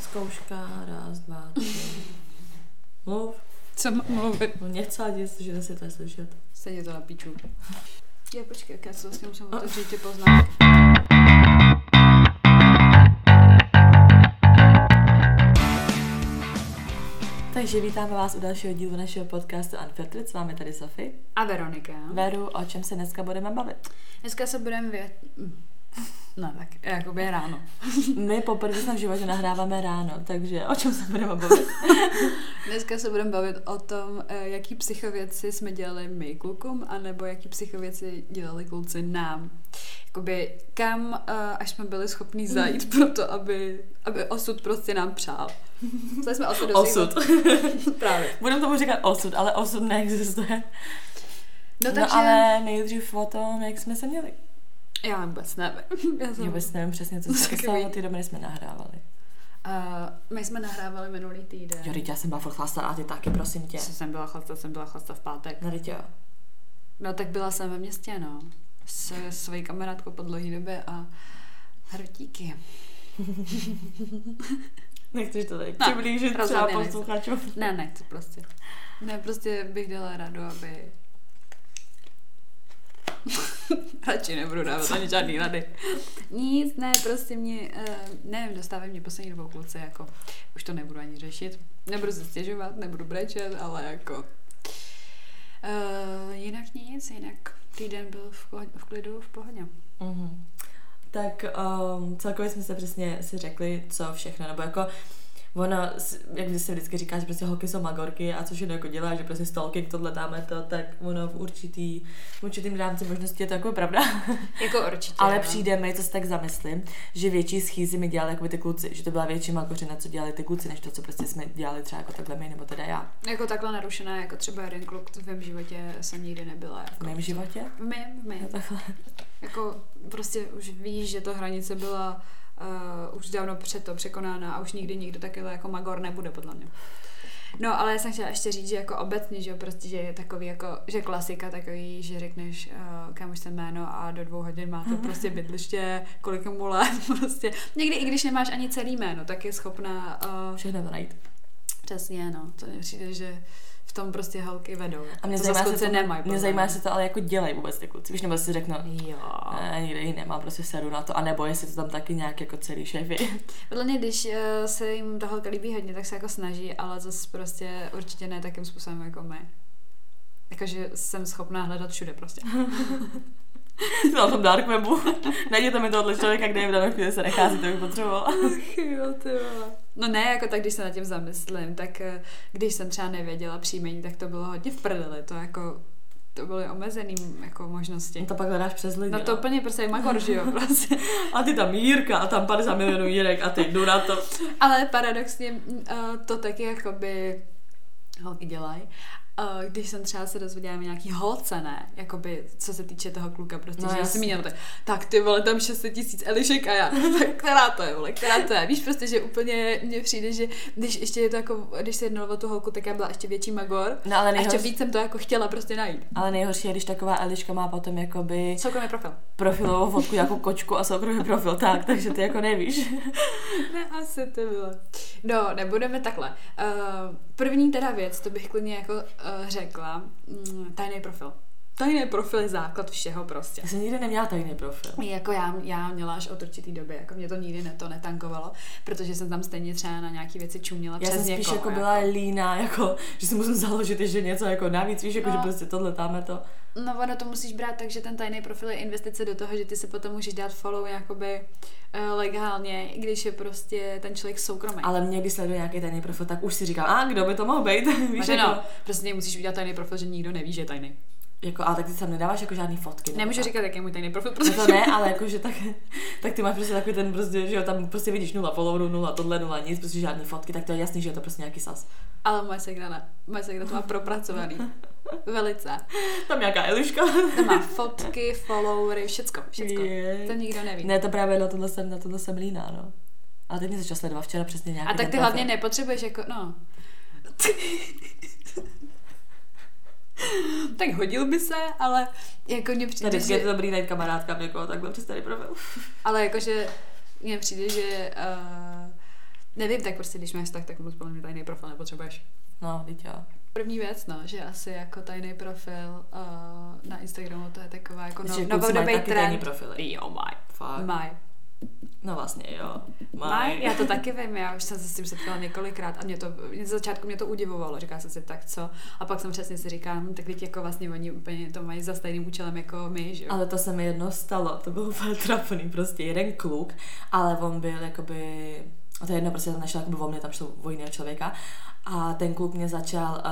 Zkouška, raz, dva, tři. Mluv. Co mám mluvit? No něco, že si to slyšet. Stejně to na píču. Je, počkej, jak já se vlastně musím otevřít ty poznámky. Takže vítáme vás u dalšího dílu našeho podcastu Unfiltered. S vámi tady Sofie. A Veronika. Veru, o čem se dneska budeme bavit? Dneska se budeme vědět... No tak, jakoby ráno. My poprvé jsme v životě nahráváme ráno, takže o čem se budeme bavit? Dneska se budeme bavit o tom, eh, jaký psychověci jsme dělali my klukům, anebo jaký psychověci dělali kluci nám. Jakoby kam eh, až jsme byli schopni zajít pro to, aby, aby osud prostě nám přál. Co jsme osud Osud. Právě. Budeme tomu říkat osud, ale osud neexistuje. No, No, takže... ale nejdřív o tom, jak jsme se měli. Já vůbec nevím. Já vůbec nevím přesně, co se stalo, ty doby jsme nahrávali. Uh, my jsme nahrávali minulý týden. Jo, já jsem byla furt chlastá a ty taky, prosím tě. Co jsem byla chlasta, jsem byla chlasta v pátek. No, jo. No tak byla jsem ve městě, no. S svojí kamarádkou po dlouhé době a hrotíky. Nechceš to tady přiblížit třeba rozhodně nechci. posluchačům? Ne, nechci prostě. Ne, prostě bych dala radu, aby... Radši nebudu dávat ani žádný rady. Nic, ne, prostě mě, uh, nevím, dostávají mě poslední dobou kluci, jako, už to nebudu ani řešit. Nebudu se stěžovat, nebudu brečet, ale jako... Uh, jinak nic, jinak týden byl v, ko- v klidu, v pohodě. Mhm. Tak um, celkově jsme se přesně si řekli, co všechno, nebo jako ono, s- jak se vždycky říká, že prostě holky jsou magorky a co všechno jako dělá, že prostě stalking, tohle dáme to, tak ono v určitý, v určitým rámci možnosti je to jako pravda. Jako určitě. Ale no. přijde mi, co si tak zamyslím, že větší schýzy mi dělali jako ty kluci, že to byla větší magořina, co dělali ty kluci, než to, co prostě jsme dělali třeba jako takhle my, nebo teda já. Jako takhle narušená, jako třeba jeden kluk v mém životě jsem nikdy nebyla. Jako, V mém životě? V mém, v mém. Takhle. Jako prostě už víš, že ta hranice byla uh, už dávno před to překonána a už nikdy nikdo takový jako magor nebude, podle mě. No, ale já jsem chtěla ještě říct, že jako obecně, že jo, prostě, že je takový jako, že klasika takový, že řekneš, uh, kam už jsem jméno a do dvou hodin máte prostě bydliště, kolik mu let, prostě. Někdy i když nemáš ani celý jméno, tak je schopná, uh, Všechno to najít. přesně, no, to mi přijde, že v tom prostě holky vedou. A mě to zajímá, se to, nemají. mě zajímá, jestli to ale jako dělají vůbec ty kluci. Víš, nebo si řeknu, Jo. ne, nikde jí nemám, prostě sedu na to. A nebo jestli to tam taky nějak jako celý šéf je. Podle mě, když uh, se jim ta holka líbí hodně, tak se jako snaží, ale zase prostě určitě ne takým způsobem jako my. Jakože jsem schopná hledat všude prostě. na tom dark webu. Najděte mi tohle člověka, kde je v danou chvíli se nechází, to bych potřebovala. jo, ty. No ne, jako tak, když se nad tím zamyslím, tak eh, když jsem třeba nevěděla příjmení, tak to bylo hodně v prdeli, to jako, to byly omezený jako možnosti. No to pak hledáš přes lidi. No to úplně prostě magor, že jo, prostě. A ty tam Jírka a tam 50 milionů Jírek a ty jdu na to. Ale paradoxně uh, to taky jakoby holky dělají. Uh, když jsem třeba se dozvěděla nějaký holce, ne, jakoby, co se týče toho kluka, prostě, No že jasně. jsem měla tak, tak ty vole, tam 600 tisíc Elišek a já, tak která to je, vole, která to je, víš, prostě, že úplně mně přijde, že když ještě je to jako, když se jednalo o tu holku, tak já byla ještě větší magor, No ale a ještě nejhorší, víc jsem to jako chtěla prostě najít. ale nejhorší je, když taková Eliška má potom jakoby Soukromý profil. profilovou fotku jako kočku a soukromý profil, tak, takže ty jako nevíš. Ne, asi to bylo. No, nebudeme takhle. Uh, první teda věc, to bych klidně jako uh, řekla, mm, tajný profil. Tajný profil je základ všeho prostě. Já jsem nikdy neměla tajný profil. Jako já, já měla až od určitý doby, jako mě to nikdy ne, to netankovalo, protože jsem tam stejně třeba na nějaký věci čuměla Já přes jsem spíš někoho, jako byla líná, jako, že si musím založit ještě něco jako navíc, víš, jako, No. že prostě tohle, tamhle to. No ono to musíš brát tak, že ten tajný profil je investice do toho, že ty si potom můžeš dát follow jakoby uh, legálně, i když je prostě ten člověk soukromý. Ale mě, když sleduje nějaký tajný profil, tak už si říkám, a kdo by to mohl být, víš, Víš, jako, no, prostě musíš udělat tajný profil, že nikdo neví, že je tajný. Jako, ale tak ty tam nedáváš jako žádný fotky. Nemůžu tak. říkat, jaký je můj tajný profil, No protože to ne, ale jakože tak, tak ty máš prostě takový ten prostě, že jo, tam prostě vidíš nula followerů, nula tohle, nula nic, prostě žádný fotky, tak to je jasný, že je to prostě nějaký sas. Ale moje segra ne. Moje segra to má propracovaný. Velice. Tam nějaká Eliška. To má fotky, followery, všecko, všecko. Je. To nikdo neví. Ne, to právě na tohle jsem, na tohle jsem líná, no. Ale teď mě začal sledovat včera přesně nějaký A tak ty hlavně nepotřebuješ jako, no. tak hodil by se, ale jako mně přijde, Tady je že, to dobrý najít kamarádkám, jako takhle přes tady profil. ale jakože mně přijde, že uh, Nevím, tak prostě když máš tak, tak moc podle mě tajný profil nepotřebuješ. No, teď jo. První věc, no, že asi jako tajný profil uh, na Instagramu, to je taková jako no, novodobý taky tajný trend. profily. Jo, maj. Fakt. Maj. No vlastně jo. Maj, já to taky vím, já už jsem se s tím setkala několikrát a mě to, ze začátku mě to udivovalo, říká jsem si tak co, a pak jsem přesně si říkala, hm, tak teď jako vlastně oni úplně to mají za stejným účelem jako my, že jo. Ale to se mi jedno stalo, to bylo úplně trapný, prostě jeden kluk, ale on byl jakoby, a to je jedno, prostě to nešlo jakoby o mě, tam šlo o jiného člověka, a ten kluk mě začal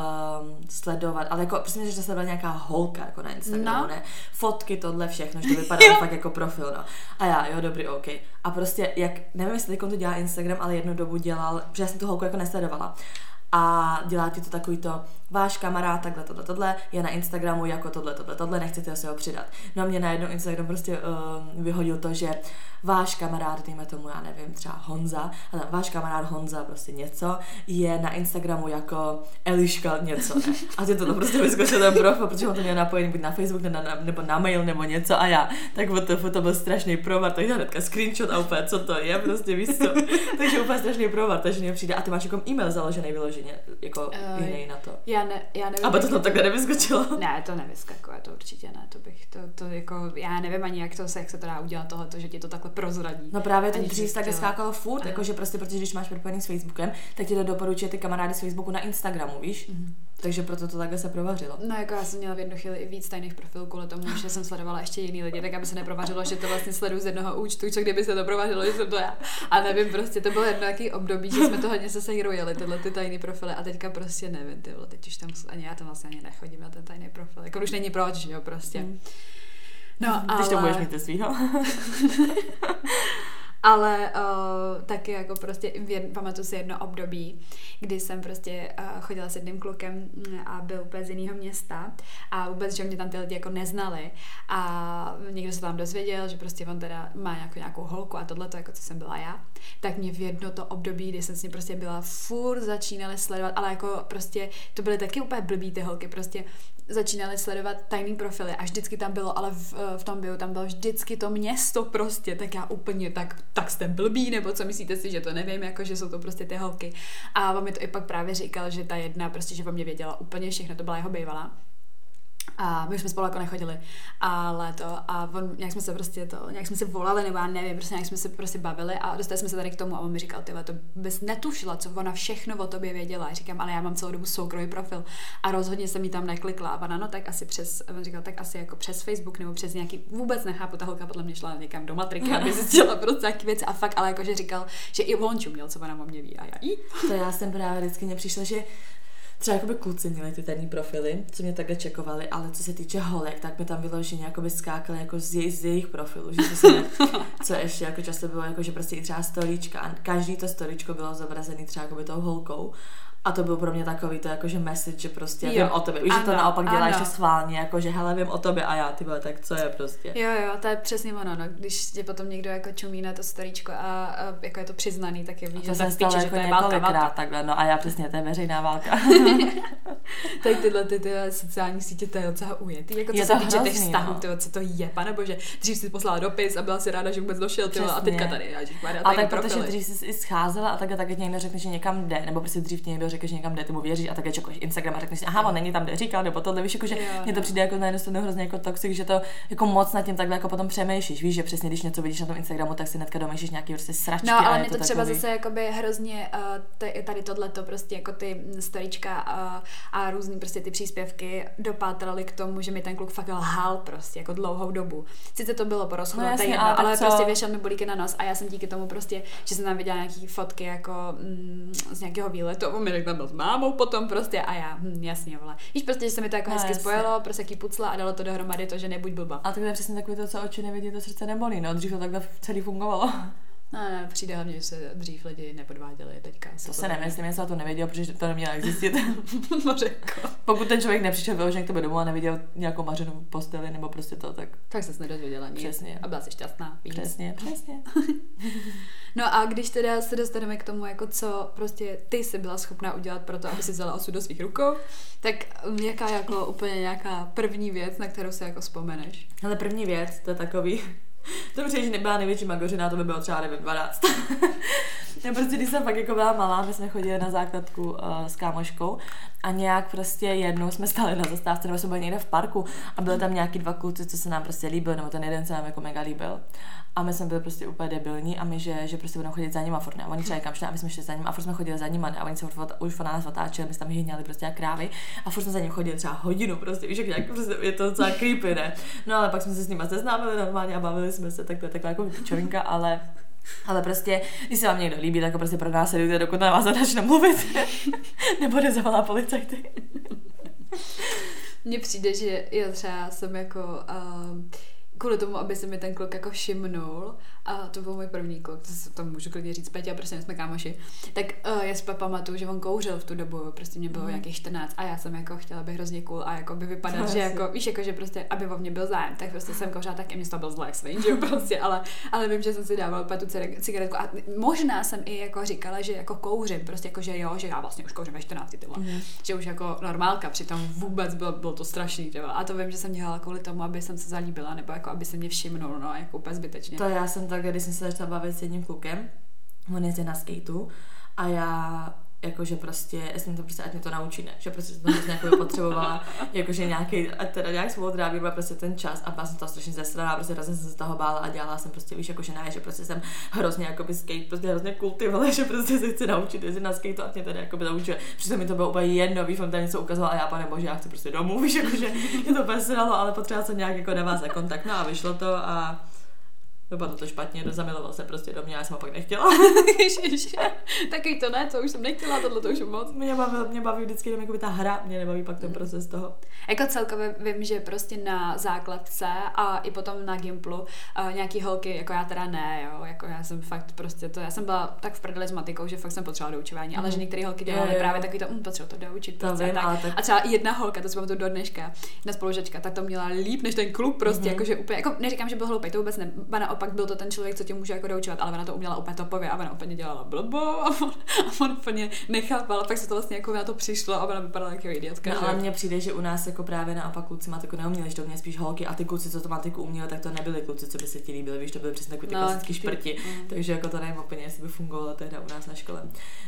um, sledovat, ale jako prostě že to byla nějaká holka jako na Instagramu, No. ne? Fotky, tohle všechno, že to vypadalo fakt jako profil, no. A já, jo, dobrý, OK. A prostě, jak, nevím, jestli teď to dělá Instagram, ale jednu dobu dělal, protože já jsem tu holku jako nesledovala. A dělá ti to takový to, váš kamarád, takhle, tohle, tohle, je na Instagramu jako tohle, tohle, tohle, nechcete si ho přidat. No a mě najednou Instagram prostě um, vyhodil to, že váš kamarád, dejme tomu, já nevím, třeba Honza, ale váš kamarád Honza, prostě něco, je na Instagramu jako Eliška něco, ne? A ty to, prostě vyskočil ten profil, protože on to měl napojený buď na Facebook, nebo na, nebo na mail, nebo něco a já, tak o to, to byl strašný provar, takže hnedka screenshot a úplně, co to je, prostě víš co. takže úplně strašný provar, takže mě přijde, a ty máš jako e-mail založený vyloženě, jako Eh, jiný na to. Já, ne, já nevím. Aby to tam takhle nevyskočilo. Ne, to nevyskakuje, to určitě ne, to bych, to, to jako, já nevím ani, jak to se, jak se to dá udělat tohleto, že ti to takhle prozradí. No právě to Aniž dřív takhle chtěla. skákalo furt, jakože prostě, protože když máš propojený s Facebookem, tak ti to doporučuje ty kamarády z Facebooku na Instagramu, víš? Mhm. Takže proto to takhle se provařilo. No jako já jsem měla v jednu chvíli i víc tajných profilů kvůli tomu, že jsem sledovala ještě jiný lidi, tak aby se neprovařilo, že to vlastně sleduju z jednoho účtu, co kdyby se to provařilo, že jsem to já. A nevím, prostě to bylo jedno jaký období, že jsme to hodně se segrujeli, tyhle ty tajný profily a teďka prostě nevím, ty vole, teď už tam ani já tam vlastně ani nechodím na ten tajný profil. Jako už není proč, že jo, prostě. Mm. No, Když to ale- budeš mít svýho. Ale uh, taky jako prostě v jed, pamatuju si jedno období, kdy jsem prostě uh, chodila s jedním klukem mm, a byl úplně z jiného města a vůbec, že mě tam ty lidi jako neznali. A někdo se tam dozvěděl, že prostě on teda má nějakou, nějakou holku a tohle to jako co jsem byla já, tak mě v jedno to období, kdy jsem s ním prostě byla furt začínali sledovat, ale jako prostě to byly taky úplně blbý ty holky, prostě začínali sledovat tajný profily a vždycky tam bylo, ale v, v tom bio tam bylo vždycky to město prostě, tak já úplně tak, tak jste blbý, nebo co myslíte si, že to nevím, jako že jsou to prostě ty holky. A on mi to i pak právě říkal, že ta jedna prostě, že o mě věděla úplně všechno, to byla jeho bývalá. A my už jsme spolu jako nechodili, ale to, a on, nějak jsme se prostě to, nějak jsme se volali, nebo já nevím, prostě nějak jsme se prostě bavili a dostali jsme se tady k tomu a on mi říkal, ty to bys netušila, co ona všechno o tobě věděla. A říkám, ale já mám celou dobu soukromý profil a rozhodně jsem jí tam neklikla. A ona, no tak asi přes, on říkal, tak asi jako přes Facebook nebo přes nějaký, vůbec nechápu, ta holka podle mě šla někam do matriky, aby zjistila prostě nějaký věci a fakt, ale jakože říkal, že i on čuměl, co ona o mě ví a já jí. To já jsem právě vždycky mně přišlo, že třeba jakoby kluci měli ty tajný profily, co mě takhle čekovali, ale co se týče holek, tak mi tam vyloženě jakoby skákaly jako z, jej, z jejich profilů, že se ne, co ještě jako často bylo, jako že prostě i třeba storíčka a každý to storíčko bylo zobrazený třeba jakoby tou holkou a to byl pro mě takový to jako, že message, že prostě Jo, vím o tobě. Víš, že to ano, naopak dělá ano. ještě schválně, jako že hele, vím o tobě a já, ty vole, tak co je prostě. Jo, jo, to je přesně ono, no. Když tě potom někdo jako čumí na to storíčko a, a jako je to přiznaný, tak je víš, že tak píče, že jako to je válka, válka. takhle, no a já přesně, to je veřejná válka. Tak tyhle ty, ty sociální sítě, to je docela ujetý. Jako co Je se to týče těch vztahů, no. co to je, panebože. Dřív si poslala dopis a byla si ráda, že vůbec došel, tyjo, a teďka tady, ježišmarja, A tak protože dřív jsi scházela a tak a tak někdo řekne, že někam jde, nebo prostě dřív někdo řekne, že někam jde, ty mu věříš a tak čekuješ Instagram a řekneš si, aha, on není tam, kde říkal, nebo tohle, víš, jako, že Jo, mně to no. přijde jako na jednu stranu hrozně jako toxic, že to jako moc nad tím takhle jako potom přemýšlíš, víš, že přesně když něco vidíš na tom Instagramu, tak si hnedka domýšlíš nějaký prostě sračky. No, ale je mě to třeba takový... zase jakoby hrozně uh, tady tohleto prostě jako ty storička uh, a různý prostě ty příspěvky dopátraly k tomu, že mi ten kluk fakt lhal prostě jako dlouhou dobu. Sice to bylo po rozchodu, No to je jasně, jedno, ale ale co? prostě věšel mi bolíky na nos a já jsem díky tomu prostě, že jsem tam viděla nějaký fotky jako mm, z nějakého výletu, mi řekl, tam byl s mámou potom prostě a já, hm, jasně, vole. Víš prostě, že se mi to jako No, hezky jasně. spojilo, prostě jaký pucla a dalo to dohromady to, že nebuď blba. A tak to je přesně takový to, co oči nevidí, to srdce nebolí, no, dřív to takhle celý fungovalo. No, ne, přijde hlavně, že se dřív lidi nepodváděli, teďka To se nemyslím, já jsem to nevěděl, protože to neměla zjistit. Może jako. Pokud ten člověk nepřišel vyloženě k tebe domů a neviděl nějakou mařenou posteli nebo prostě to, tak Tak ses nedozvěděla nic. Přesně. A byla jsi šťastná. Víc. přesně, přesně. No a když teda se dostaneme k tomu, jako co prostě ty jsi byla schopná udělat pro to, aby si vzala osud do svých rukou, tak um, jaká jako úplně nějaká první věc, na kterou se jako vzpomeneš? Ale první věc, to je takový, přijde, že nebyla největší magořina, to by bylo třeba, nevím, 12. Ne, prostě když jsem fakt jako byla malá, my jsme chodili na základku uh, s kámoškou a nějak prostě jednou jsme stali na zastávce, nebo jsme byli někde v parku a byly tam nějaký dva kluci, co se nám prostě líbil, nebo ten jeden se nám jako mega líbil. A my jsme byli prostě úplně debilní a my, že, že prostě budeme chodit za nimi a furt ne. A oni třeba kam šli a my jsme šli za ním a furt jsme chodili za nimi a oni se furt, už na nás otáčeli, my jsme tam hyhněli prostě jak krávy a furt jsme za ním chodili třeba hodinu, prostě víš, jak, jak prostě je to docela creepy, ne? No ale pak jsme se s nimi seznámili normálně a bavili jsme se, tak to je taková jako pičovinka, ale ale prostě, když se vám někdo líbí, tak ho prostě pro nás sedíte, dokud na vás začne mluvit. Nebo nezavolá policajty. Mně přijde, že já třeba jsem jako uh, kvůli tomu, aby se mi ten kluk jako všimnul, a to byl můj první kluk, to, to můžu klidně říct, Petě, a prostě jsme kámoši, tak uh, já si pamatuju, že on kouřil v tu dobu, prostě mě bylo mm. nějakých 14 a já jsem jako chtěla být hrozně cool a jako by vypadat, že jako, víš, jako, že prostě, aby o mě byl zájem, tak prostě jsem kouřila, tak i mě to byl zlé svým, že prostě, ale, ale vím, že jsem si dávala tu cigaretku a možná jsem i jako říkala, že jako kouřím, prostě jako, že jo, že já vlastně už kouřím ve 14 tyhle, mm. že už jako normálka, přitom vůbec bylo, bylo to strašný, tyhle. a to vím, že jsem dělala kvůli tomu, aby jsem se zalíbila, nebo jako aby se mě všimnul, no, jako úplně zbytečně. To já jsem tak, když jsem se začala bavit s jedním klukem, on jezdí na skateu a já jakože prostě, já jsem to prostě, ať mě to naučí, ne? že prostě jsem to prostě jako potřebovala, jakože nějaký, ať teda nějak svou trávím prostě ten čas a byla jsem to strašně zesraná, prostě hrozně jsem se z toho bála a dělala jsem prostě, víš, jakože ne, že prostě jsem hrozně jakoby skate, prostě hrozně kultivovala, že prostě se chci naučit jezdit na skate a mě tady jakoby naučuje, protože mi to bylo úplně jedno, víš, on tady něco ukazoval a já pane bože, já chci prostě domů, víš, jakože mě to úplně ale potřebovala jsem nějak jako navázat kontakt, no a vyšlo to a Dopadlo to špatně, zamiloval se prostě do mě, já jsem ho pak nechtěla. Taky to ne, to už jsem nechtěla, tohle to už moc. Mě baví, mě baví vždycky jenom ta hra, mě nebaví pak ten proces toho. Jako celkově vím, že prostě na základce a i potom na Gimplu uh, nějaký holky, jako já teda ne, jo, jako já jsem fakt prostě to, já jsem byla tak v prdeli s matikou, že fakt jsem potřebovala doučování, mm. ale že mhm. některé holky dělaly právě takový to, um, to doučit. To prostě, vím, tak. tak. A třeba jedna holka, to si to do dneška, jedna spolužečka, tak to měla líp než ten kluk prostě, mm. jakože úplně, jako neříkám, že byl hloupý, to vůbec ne, naopak byl to ten člověk, co tě může jako doučovat, ale ona to uměla úplně topově a ona úplně dělala blbo a on, a on úplně nechápal, pak se to vlastně jako na to přišlo a ona vypadala jako idiotka. No, ale mně přijde, že u nás jako právě naopak kluci matiku neuměli, že to mě spíš holky a ty kluci, co to matiku uměli, tak to nebyli kluci, co by se ti líbili, víš, to byly přesně takový ty no, klasický šprti, mm. takže jako to nevím úplně, jestli by fungovalo teda u nás na škole.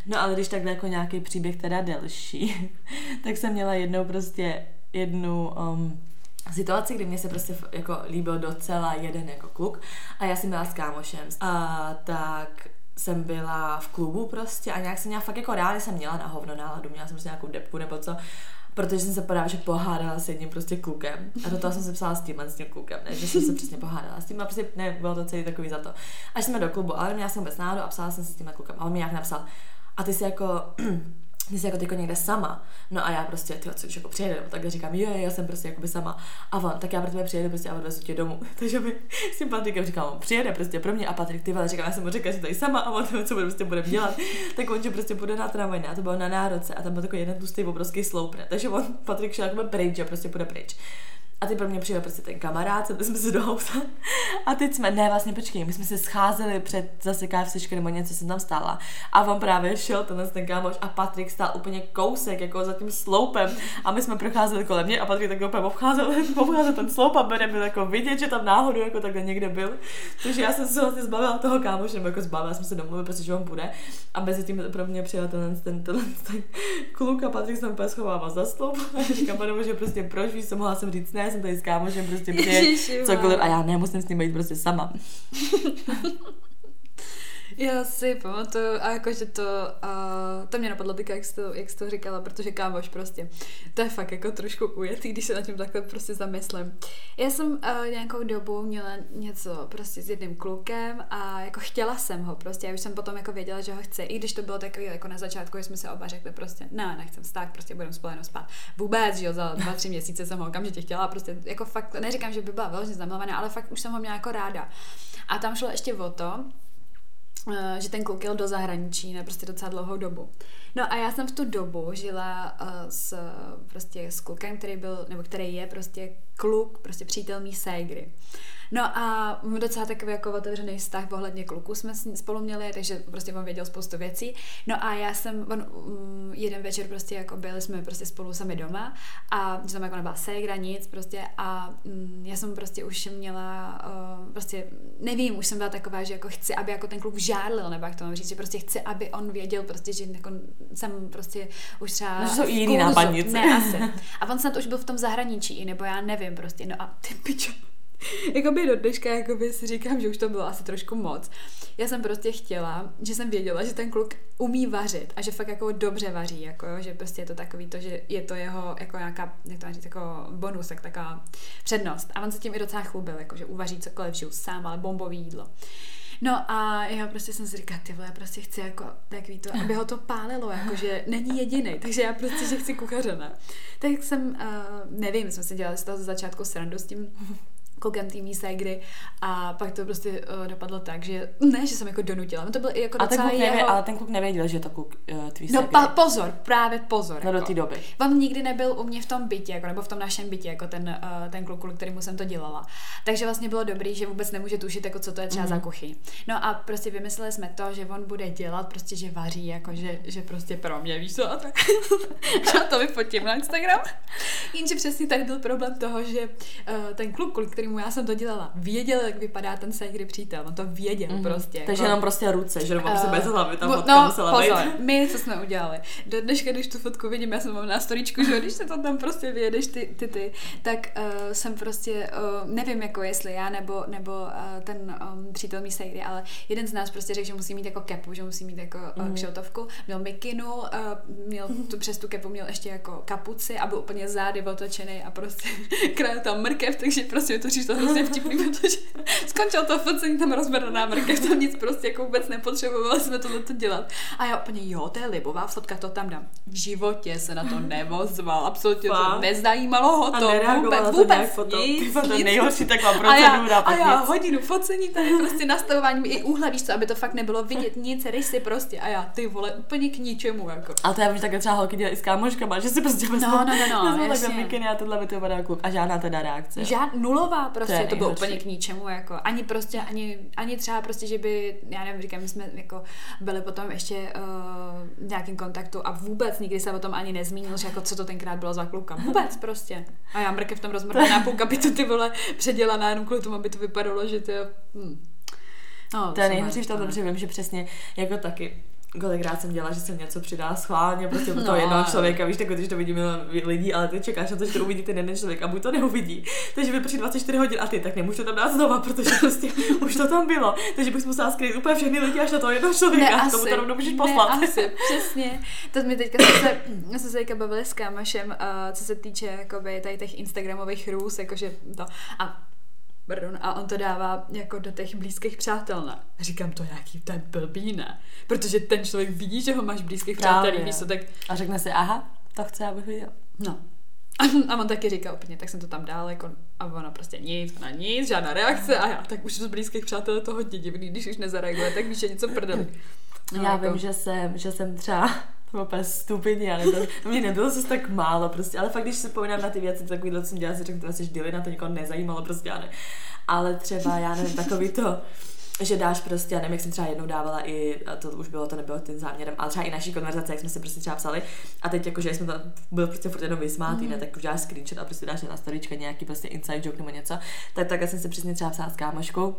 No ale když takhle jako nějaký příběh teda delší, tak jsem měla jednou prostě jednu um, situaci, kdy mě se prostě jako líbil docela jeden jako kluk a já jsem byla s kámošem. A tak jsem byla v klubu prostě a nějak jsem měla fakt jako rádi jsem měla na hovno náladu, měla jsem prostě nějakou depku nebo co, protože jsem se právě že pohádala s jedním prostě klukem. A do toho jsem se psala s tím s tím klukem, ne, že jsem se přesně pohádala s tím a prostě ne, bylo to celý takový za to. Až jsme do klubu, ale měla jsem vůbec náladu a psala jsem si s tím klukem. A on mi nějak napsal, a ty jsi jako ty jsi jako tyko někde sama. No a já prostě, ty co když jako přijede, nebo takhle říkám, jo, já jsem prostě jakoby sama. A on, tak já pro tebe přijedu prostě a odvezu tě domů. Takže mi s tím Patrikem říkám, on přijede prostě pro mě a Patrik, ty vole, říkám, já jsem mu řekla, že tady sama a on co bude prostě budeme dělat. tak on že prostě půjde na tramvaj, a to bylo na národce a tam byl takový jeden tlustý obrovský sloup? Takže on, Patrik šel jako pryč, že prostě půjde pryč. A ty pro mě přijel prostě ten kamarád, co jsme se do auta. A teď jsme, ne, vlastně počkej, my jsme se scházeli před zase KFCčky nebo něco jsem tam stála. A on právě šel tenhle ten kámoš a Patrik stál úplně kousek, jako za tím sloupem. A my jsme procházeli kolem mě a Patrik tak úplně obcházel, obcházel ten sloup a byl jako vidět, že tam náhodou jako takhle někde byl. Takže já jsem se vlastně zbavila toho kámoše, nebo jako zbavila jsem se domluvila, protože on bude. A mezi tím pro mě přijel ten, ten, ten, ten kluk a Patrik se úplně schovával za sloup. A říkám, že prostě proč, víš, mohla jsem říct, ne, jsem tady s kámošem prostě přijde cokoliv a já nemusím s ním být prostě sama. Já si pamatuju, a jakože to, uh, to mě napadlo teďka, jak jsi, to, jak jsi to říkala, protože kámoš prostě, to je fakt jako trošku ujetý, když se na tím takhle prostě zamyslím. Já jsem uh, nějakou dobu měla něco prostě s jedným klukem a jako chtěla jsem ho prostě, já už jsem potom jako věděla, že ho chci, i když to bylo takový jako na začátku, že jsme se oba řekli prostě, ne, nechcem stát, prostě budeme spolu spát. Vůbec, že jo, za dva, tři měsíce jsem ho okamžitě chtěla, prostě jako fakt, neříkám, že by byla velmi zamilovaná, ale fakt už jsem ho měla jako ráda. A tam šlo ještě o to, že ten kluk jel do zahraničí na prostě docela dlouhou dobu. No a já jsem v tu dobu žila uh, s, prostě s klukem, který byl, nebo který je prostě kluk, prostě přítel mý ségry. No a docela takový jako otevřený vztah ohledně kluků jsme spolu měli, takže prostě on věděl spoustu věcí. No a já jsem, on um, jeden večer prostě jako byli jsme prostě spolu sami doma a že tam jako nebyla ségra, nic prostě a um, já jsem prostě už měla, uh, prostě nevím, už jsem byla taková, že jako chci, aby jako ten kluk žádlil, nebo jak to mám říct, že prostě chci, aby on věděl prostě, že jako jsem prostě už třeba... No, jsou jiný nápadnice. Ne, asi. A on snad už byl v tom zahraničí, nebo já nevím prostě, no a ty pičo, jakoby do dneška jakoby si říkám, že už to bylo asi trošku moc. Já jsem prostě chtěla, že jsem věděla, že ten kluk umí vařit a že fakt jako dobře vaří, jako jo, že prostě je to takový to, že je to jeho jako nějaká, jak to říct, jako bonus, tak taková přednost. A on se tím i docela chlubil, jako že uvaří cokoliv, žiju sám, ale bombový jídlo. No a já prostě jsem si říkala, ty vole, já prostě chci jako takový to, aby ho to pálilo, jako že není jediný, takže já prostě, že chci kuchařena. Tak jsem, uh, nevím, jsme si dělali z toho začátku srandu s tím klukem té mý ségry a pak to prostě uh, dopadlo tak, že ne, že jsem jako donutila, to byl i jako a ten kluk jeho... nevě, ale ten kluk nevěděl, že je to kluk uh, tvý No pa, pozor, právě pozor. No jako. do té doby. On nikdy nebyl u mě v tom bytě, jako, nebo v tom našem bytě, jako ten, uh, ten kluk, kvůli kterému jsem to dělala. Takže vlastně bylo dobrý, že vůbec nemůže tušit, jako co to je třeba mm-hmm. za kuchyň. No a prostě vymysleli jsme to, že on bude dělat, prostě, že vaří, jako, že, že prostě pro mě, víš co, a tak. a to vyfotím na Instagram. Jenže přesně tady byl problém toho, že uh, ten kluk, kvůli kterému já jsem to dělala, věděl, jak vypadá ten ségry přítel, on to věděl mm-hmm. prostě. Takže jako, jenom prostě ruce, že uh, se bez hlavy tam fotka no, musela pozor, být. my, co jsme udělali. Do dneška, když tu fotku vidím, já jsem mám na storičku, že když se to tam prostě vyjedeš ty, ty, ty tak uh, jsem prostě, uh, nevím jako jestli já nebo, nebo uh, ten um, přítel mý ségry, ale jeden z nás prostě řekl, že musí mít jako kepu, že musí mít jako uh, Mhm. kšiltovku, měl mikinu, uh, měl tu přes tu kepu měl ještě jako kapuci a byl úplně zády otočený a prostě král tam mrkev, takže prostě to přišlo hrozně vtipný, protože skončil to focení, tam rozberná mrkev, tam nic prostě jako vůbec nepotřebovali jsme tohle to dělat. A já úplně, jo, to je libová fotka, to tam dám. V životě se na to nevozval, absolutně to Fakt? nezajímalo ho A to nereagovala vůbec, to vůbec foto. nic, to nic. nejhorší taková A já, procedura, a já nic. hodinu focení, tady prostě nastavování i úhle, víš co, aby to fakt nebylo vidět, nic, rysy prostě. A já, ty vole, úplně k ničemu, jako. Ale to já že takhle třeba holky dělají i s kámoškama, že si prostě vezmou, No, no, no, no, takhle mikiny a tohle by to vypadá kluk. A žádná teda reakce. jo. Žád, nulová prostě, To to, bylo úplně k ničemu, jako, ani prostě, ani, ani třeba prostě, že by, já nevím, říkám, my jsme jako byli potom ještě uh, v nějakém kontaktu a vůbec nikdy se o tom ani nezmínil, že jako co to tenkrát bylo za kluka, vůbec prostě. A já mrkev tam rozmrdaná půlka by to ty vole předělaná jenom kvůli tomu, aby to vypadalo, že to je, hm. No, To je nejhorší v tom, říct, protože vím, že přesně jako taky kolikrát jsem dělala, že jsem něco přidala schválně prostě pro No. toho jednoho člověka, víš, tak když to vidí milion lidí, ale ty čekáš na to, že to uvidí ten jeden člověk a buď to neuvidí. Takže vyprší 24 hodin a ty tak nemůžu to tam dát znova, protože prostě už to tam bylo. Takže bych musela skrýt úplně všechny lidi až na toho jednoho člověka. Ne, tomu to rovnou můžeš ne, poslat. asi, přesně. To my teďka jsme se, jsme se teďka bavili s kámošem, uh, co se týče jakoby, tady těch Instagramových růz, jakože to. A Pardon, a on to dává jako do těch blízkých přátel, ne? Říkám to nějaký, to je blbý, ne? Protože ten člověk vidí, že ho máš blízkých víš co, tak A řekne si, aha, to chce, abych viděl. no. A on taky říkal úplně, tak jsem to tam dál, jako, a ona prostě nic, ona nic, žádná reakce a já, tak už z blízkých přátel je to hodně divný, když už nezareaguje, tak víš, že něco prdeli. No, Já jako- vím, že jsem, že jsem třeba úplně stupidní, ale to, to mě nebylo zase tak málo prostě, ale fakt, když se vzpomínám na ty věci, takovýhle, co jsem dělala, si řeknu, to jsi na to nikoho nezajímalo, prostě já ne. Ale třeba, já nevím, takový to, že dáš prostě, já nevím, jak jsem třeba jednou dávala i, a to už bylo, to nebylo tím záměrem, ale třeba i naší konverzace, jak jsme se prostě třeba psali a teď jakože jsme tam byl prostě furt jenom vysmátý, mm. ne, tak už dáš screenshot a prostě dáš na storička nějaký prostě inside joke nebo něco, tak tak jsem se přesně třeba psala s kámoškou,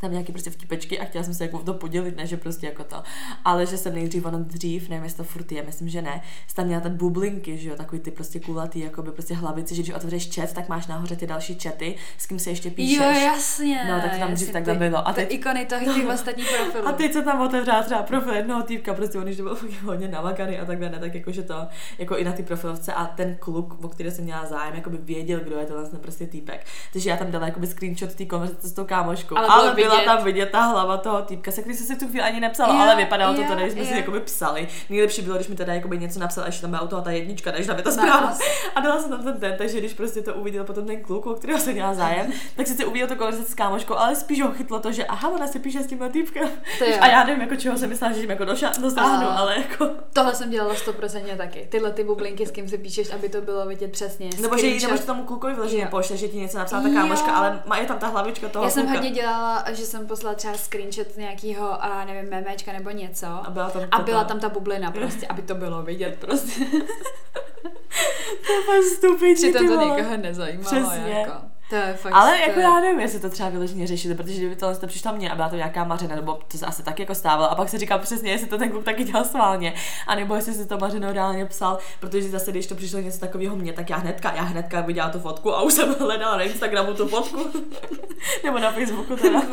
tam nějaký prostě vtipečky a chtěla jsem se jako to podělit, ne, že prostě jako to. Ale že jsem nejdřív, ono dřív, nevím, jestli to furt je, myslím, že ne, jsi tam měla ten bublinky, že jo, takový ty prostě kulatý, jako by prostě hlavici, že když otevřeš chat, tak máš nahoře ty další chaty, s kým se ještě píšeš. Jo, jasně. No, tak to tam dřív takhle bylo. A ty teď- ikony těch, těch ostatních profilů. A teď se tam otevřela třeba profil jednoho týpka, prostě on, to byl hodně navakaný a takhle, ne, tak jakože to, jako i na ty profilovce a ten kluk, o který jsem měla zájem, jako by věděl, kdo je to vlastně prostě týpek. Takže já tam dala jakoby screenshot té konverzace s tou kámoškou. Ale bylo byla tam vidět ta hlava toho týpka, se který se si v tu chvíli ani nepsala, Jo, ale vypadalo to jo, tady, jsme si jo. jakoby psali. Nejlepší bylo, když mi teda jakoby něco napsal, a ještě tam byla u toho ta jednička, než tam je ta No, zpráva. A dala jsem tam ten ten, takže když prostě to uviděl potom ten kluk, o kterého se měla zájem, tak sice uviděl to konverzaci s kámoškou, ale spíš ho chytlo to, že aha, ona se píše s tímhle týpkem. To. A já nevím, jako čeho jsem myslela, že tím jako doša- dosáhnu, Aha. ale jako... Tohle jsem dělala 100% taky. Tyhle ty bublinky, s kým si píšeš, aby to bylo vidět přesně. Nebo že, jí- nebo že tomu klukovi vyloženě Jo. pošle, že ti něco napsala ta kámoška, ale má je tam ta hlavička toho Já jsem hodně dělala, že jsem poslala třeba screenshot z nějakého, a nevím, memečka nebo něco. A byla tam A ta- byla tam ta bublina prostě, aby to bylo vidět prostě. To je stupidní, Přitom to nikoho nezajímalo. Přesně. Jako. To je fakt Ale to jako já nevím, jestli to třeba vyloženě řešili, protože kdyby tohle to přišlo mně a byla to nějaká mařena, nebo to se asi taky jako stávalo. A pak se říkal přesně, jestli to ten kluk taky dělal sválně, anebo jestli si to mařeno reálně psal, protože zase, když to přišlo něco takového mně, tak já hnedka, já hnedka viděla tu fotku a už jsem hledala na Instagramu tu fotku. nebo na Facebooku teda.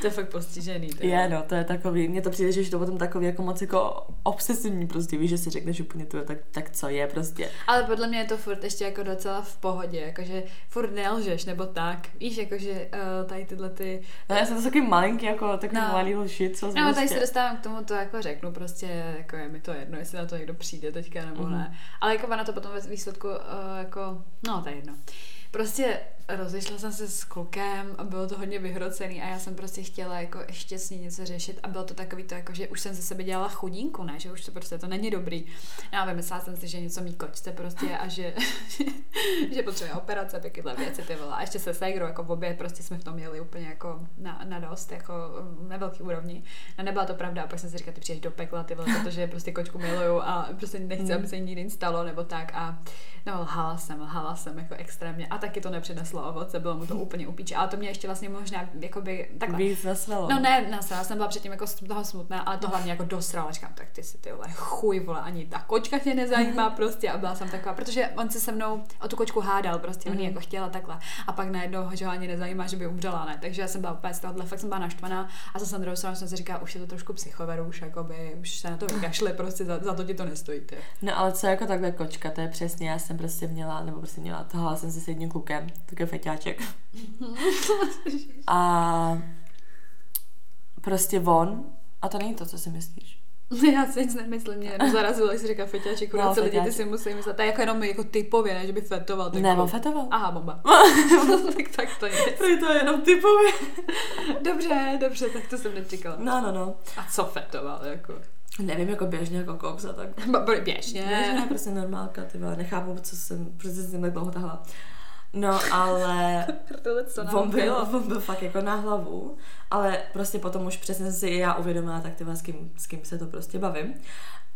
To je fakt postižený. ty Je, no, to je takový, mně to přijde, že je to potom takový jako moc jako obsesivní prostě, víš, že si řekneš úplně to, tak, tak co je prostě. Ale podle mě je to furt ještě jako docela v pohodě, jakože furt nelžeš, nebo tak. Víš, jakože uh, tady tyhle ty... No, já jsem to takový malinký, jako takový No. malý lži, co No, tady se dostávám k tomu, to jako řeknu, prostě jako je mi to jedno, jestli na to někdo přijde teďka nebo Mhm. ne. Ale jako ona to potom ve výsledku uh, jako, no to je jedno. Prostě rozešla jsem se s klukem a bylo to hodně vyhrocený a já jsem prostě chtěla jako ještě s ní něco řešit a bylo to takový to jako, že už jsem ze sebe dělala chudínku, ne, že už to prostě to není dobrý. Já vymyslela jsem si, že něco mý kočce prostě a že, že potřebuje operace, takovéhle věci, ty vole. A ještě se Segrou, jako v obě prostě jsme v tom měli úplně jako na, na dost, jako na velký úrovni. A nebyla to pravda, a pak jsem si říkala, ty přijdeš do pekla, ty vole, protože prostě kočku miluju a prostě nechci, aby se jí nikdy nic stalo, nebo tak. A no, lhala jsem, lhala jsem jako extrémně. A taky to nepřineslo ovoce, bylo mu to úplně upíče. Ale to mě ještě vlastně možná, jakoby, takhle. Víc nasralo. No ne, nasrala jsem byla předtím jako z toho smutná, ale to hlavně jako dosrala. Říkám, tak ty si ty vole, chuj, vole, ani ta kočka tě nezajímá prostě a byla jsem taková, protože on se se mnou o tu kočku hádal prostě, on ji jako chtěla takhle. A pak najednou ho, že ho ani nezajímá, že by umřela, ne. Takže já jsem byla úplně z tohohle, fakt jsem byla naštvaná a druhou stranu jsem si říkala, už je to trošku psychover, už jakoby, už se na to vykašle, prostě za, za to ti to nestojí. Ty. No ale co jako takhle kočka, to je přesně, já jsem prostě měla, nebo prostě měla, tahala jsem se s jedním klukem, takový feťáček. A prostě von, a to není to, co si myslíš. Já si nic nemyslím, mě jenom zarazilo, když si říká feťáček, No, no, co lidi ty si musí myslet. To je jako jenom jako typově, ne, že by fetoval. ten Ne, on fetoval. Aha, bomba. tak, tak to je. To je to jenom typově. Dobře, dobře, tak to jsem nečekala. No, no, no. A co fetoval, jako? Nevím, jako běžně, jako koks a tak. Běžně. Běžně, prostě normálka, ty vole, nechápu, co jsem, proč jsem s tím tak dlouho tahla. No, ale on byl, on byl fakt jako na hlavu, ale prostě potom už přesně jsem si i já uvědomila, tak ty s kým, s kým se to prostě bavím.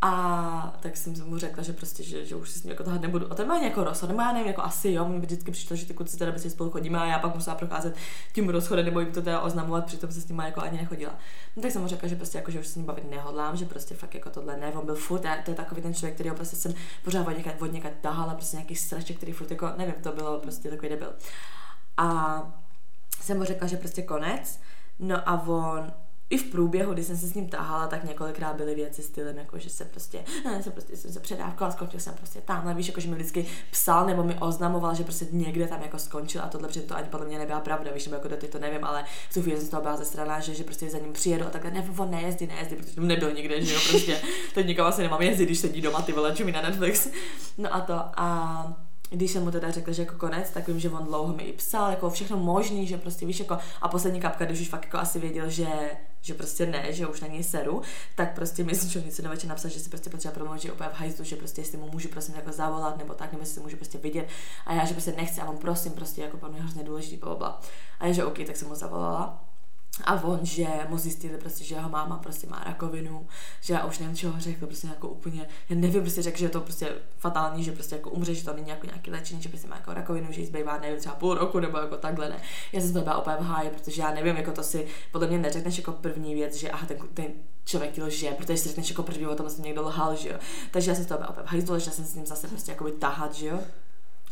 A tak jsem mu řekla, že prostě, že, že už si s ním jako tahat nebudu. A ten má jako rozchod, nebo já nevím, jako asi jo, mi vždycky přišlo, že ty kluci teda prostě spolu chodíme a já pak musela procházet tím rozchodem nebo jim to teda oznamovat, přitom se s ním jako ani nechodila. No tak jsem mu řekla, že prostě jako, že už s ním bavit nehodlám, že prostě fakt jako tohle ne, on byl furt, já, to je takový ten člověk, který prostě jsem pořád od někaď, od někaď tahala, prostě nějaký strašek, který furt jako, nevím, to bylo prostě takový debil. A jsem mu řekla, že prostě konec, no a on i v průběhu, kdy jsem se s ním tahala, tak několikrát byly věci stylem, jako že se prostě, ne, jsem prostě jsem se předávkala, skončil jsem prostě tamhle, víš, jako že mi vždycky psal nebo mi oznamoval, že prostě někde tam jako skončil a tohle, protože to ani podle mě nebyla pravda, víš, nebo jako do teď to nevím, ale v tu chvíli jsem z toho byla zestraná, že, že prostě za ním přijedu a takhle, ne, on nejezdí, nejezdí, protože tam nebyl nikde, že jo, prostě, teď nikam asi nemám jezdit, když sedí doma, ty vole, čumí na Netflix. No a to, a když jsem mu teda řekla, že jako konec, tak vím, že on dlouho mi i psal, jako všechno možný, že prostě víš, jako a poslední kapka, když už fakt jako asi věděl, že, že prostě ne, že už na něj seru, tak prostě mi že něco večer napsal, že si prostě potřeba promluvit, že úplně v hajzlu, že prostě jestli mu můžu prosím jako zavolat nebo tak, nebo si můžu prostě vidět a já, že prostě nechci a on prosím, prostě jako pro mě hrozně důležitý, bla, bla. A já, že OK, tak jsem mu zavolala. A on, že mu zjistili prostě, že jeho máma prostě má rakovinu, že já už nevím, čeho řekl, prostě jako úplně, já nevím, prostě řekl, že je to prostě fatální, že prostě jako umře, že to není jako nějaký léčení, že prostě má jako rakovinu, že jí zbývá, nevím, třeba půl roku nebo jako takhle, ne. Já jsem to byla úplně v háji, protože já nevím, jako to si podle mě neřekneš jako první věc, že aha, ten, ten člověk ti lže, protože si řekneš jako první o tom, že někdo lhal, že jo. Takže já jsem toho byla úplně v hajzlu, že jsem s ním zase prostě jako tahat, že jo.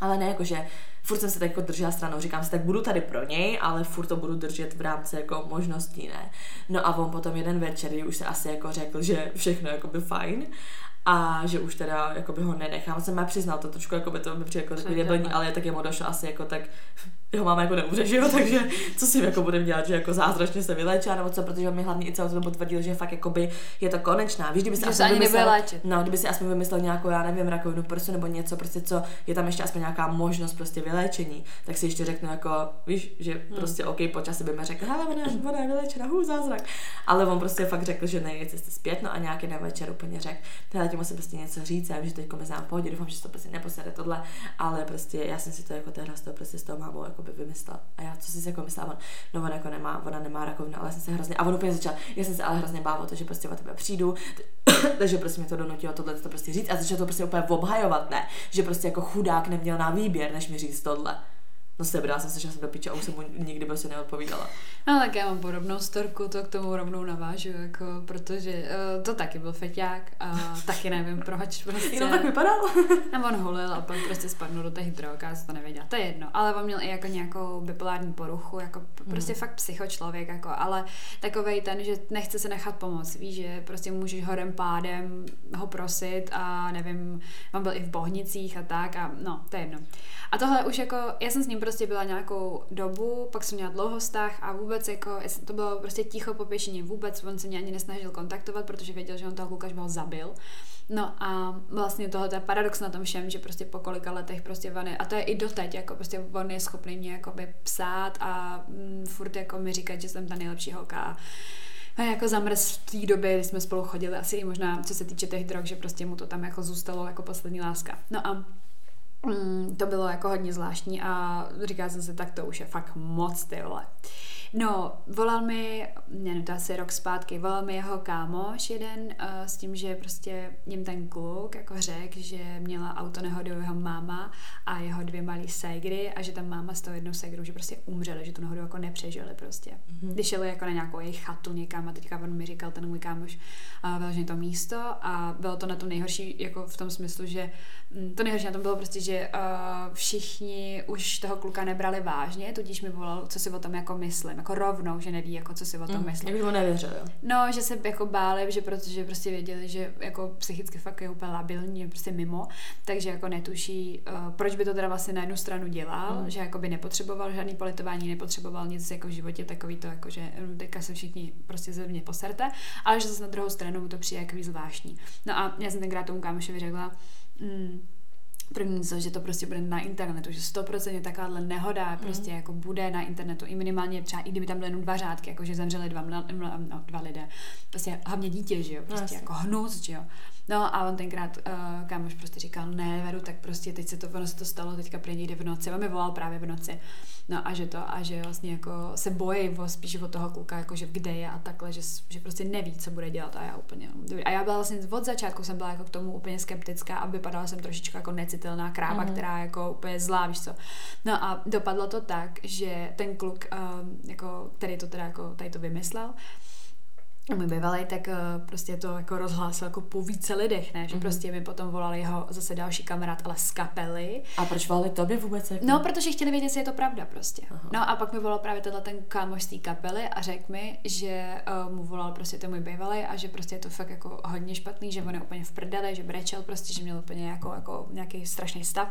Ale ne jakože, furt jsem se tak jako držela stranou, říkám si, tak budu tady pro něj, ale furt to budu držet v rámci jako možností, ne. No a on potom jeden večer, kdy už se asi jako řekl, že všechno jako by fajn, a že už teda jakoby ho nenechám. Jsem má přiznal to trošku, jako by to mi přijde jako takový debilní, ale tak jemu došlo asi jako tak jeho máma jako neumře, že jo, takže co si jako budeme dělat, že jako zázračně se vylečá nebo co, protože on mi hlavně i celou dobu tvrdil, že fakt jakoby je to konečná. Víš, kdyby si aspoň vymyslel, no, kdyby si aspoň vymyslel nějakou, já nevím, rakovinu prsu nebo něco, prostě co, je tam ještě aspoň nějaká možnost prostě vyléčení, tak si ještě řeknu jako, víš, že hmm. prostě OK, po čase by mi řekl, hele, ona, ona je vylečena, hů, zázrak. Ale on prostě fakt řekl, že nejde cesty zpět, no a nějaký den večer úplně řekl, hele, ti musím prostě něco říct, já vím, že teď mi znám pohodě, doufám, že to prostě neposede tohle, ale prostě já jsem si to jako tehdy z toho prostě s tou mámou jako by vymyslela. A já, co si jako myslela, no ona jako nemá, ona nemá rakovinu, ale já jsem se hrozně, a on úplně začal, já jsem se ale hrozně bávala to, že prostě o tebe přijdu, takže prostě mě to donutilo tohle to prostě říct a začal to prostě úplně obhajovat, ne, že prostě jako chudák neměl na výběr, než mi říct tohle. No sebral jsem se, že jsem do piče a už jsem mu nikdy prostě neodpovídala. No tak já mám podobnou storku, to k tomu rovnou navážu, jako, protože uh, to taky byl feťák a taky nevím proč prostě. Jenom tak vypadal. a on hulil a pak prostě spadnul do těch drog a to nevěděla. To je jedno, ale on měl i jako nějakou bipolární poruchu, jako prostě hmm. fakt psycho člověk, jako, ale takovej ten, že nechce se nechat pomoct, víš, že prostě můžeš horem pádem ho prosit a nevím, on byl i v Bohnicích a tak a no, to je jedno. A tohle už jako, já jsem s ním prostě byla nějakou dobu, pak jsem měla dlouho vztah a vůbec jako, to bylo prostě ticho po pěšině, vůbec on se mě ani nesnažil kontaktovat, protože věděl, že on toho kluka byl zabil. No a vlastně tohle je paradox na tom všem, že prostě po kolika letech prostě on je, a to je i doteď, jako prostě on je schopný mě jakoby psát a mm, furt jako mi říkat, že jsem ta nejlepší holka a jako zamrz v té době, kdy jsme spolu chodili, asi i možná co se týče těch drog, že prostě mu to tam jako zůstalo jako poslední láska. No a Mm, to bylo jako hodně zvláštní a říkala jsem si, tak to už je fakt moc, ty vole. No, volal mi, ne, no to asi rok zpátky, volal mi jeho kámoš jeden uh, s tím, že prostě jim ten kluk jako řekl, že měla auto nehodu jeho máma a jeho dvě malé ségry a že tam máma s tou jednou ségrou, že prostě umřeli, že tu nehodu jako nepřežili prostě. Mm-hmm. Když šeli jako na nějakou jejich chatu někam a teďka on mi říkal ten můj kámoš uh, vyloženě to místo a bylo to na to nejhorší jako v tom smyslu, že mm, to nejhorší na tom bylo prostě, že uh, všichni už toho kluka nebrali vážně, tudíž mi volal, co si o tom jako myslím jako rovnou, že neví, jako co si o tom mm, myslí. Jak mu nevěřil, jo? No, že se jako báli, že protože prostě věděli, že jako psychicky fakt je úplně labilní, je prostě mimo, takže jako netuší, uh, proč by to teda vlastně na jednu stranu dělal, mm. že jako by nepotřeboval žádný politování, nepotřeboval nic jako v životě takový to, jako že hm, teďka se všichni prostě ze mě poserte, ale že zase na druhou stranu mu to přijde jako zvláštní. No a já jsem tenkrát tomu kámošovi řekla, mm, První co, že to prostě bude na internetu, že 100% takováhle nehoda mm. prostě jako bude na internetu i minimálně třeba i kdyby tam byly jenom dva řádky, jako že zemřeli dva, mla, mla, no, dva lidé. Prostě hlavně dítě, že jo, prostě jako hnus, že jo. No a on tenkrát, uh, kámoš prostě říkal, ne, veru, tak prostě teď se to, ono se to stalo, teďka prý jde v noci, on mi volal právě v noci. No a že to, a že vlastně jako se bojí spíš o toho kluka, jako že kde je a takhle, že, že prostě neví, co bude dělat a já úplně, a já byla vlastně od začátku jsem byla jako k tomu úplně skeptická a vypadala jsem trošičku jako necitelná kráva, mm. která jako úplně zlá, víš co. No a dopadlo to tak, že ten kluk, um, jako, který to teda jako tady to vymyslel, můj bývalý, tak uh, prostě to jako rozhlásil jako po více lidech, ne? Že mm-hmm. prostě mi potom volal jeho zase další kamarád, ale z kapely. A proč volali tobě vůbec? Jako? No, protože chtěli vědět, jestli je to pravda prostě. Aha. No a pak mi volal právě tenhle ten kámoš z té kapely a řekl mi, že uh, mu volal prostě ten můj bývalý a že prostě je to fakt jako hodně špatný, že on je úplně v prdele, že brečel prostě, že měl úplně jako, jako nějaký strašný stav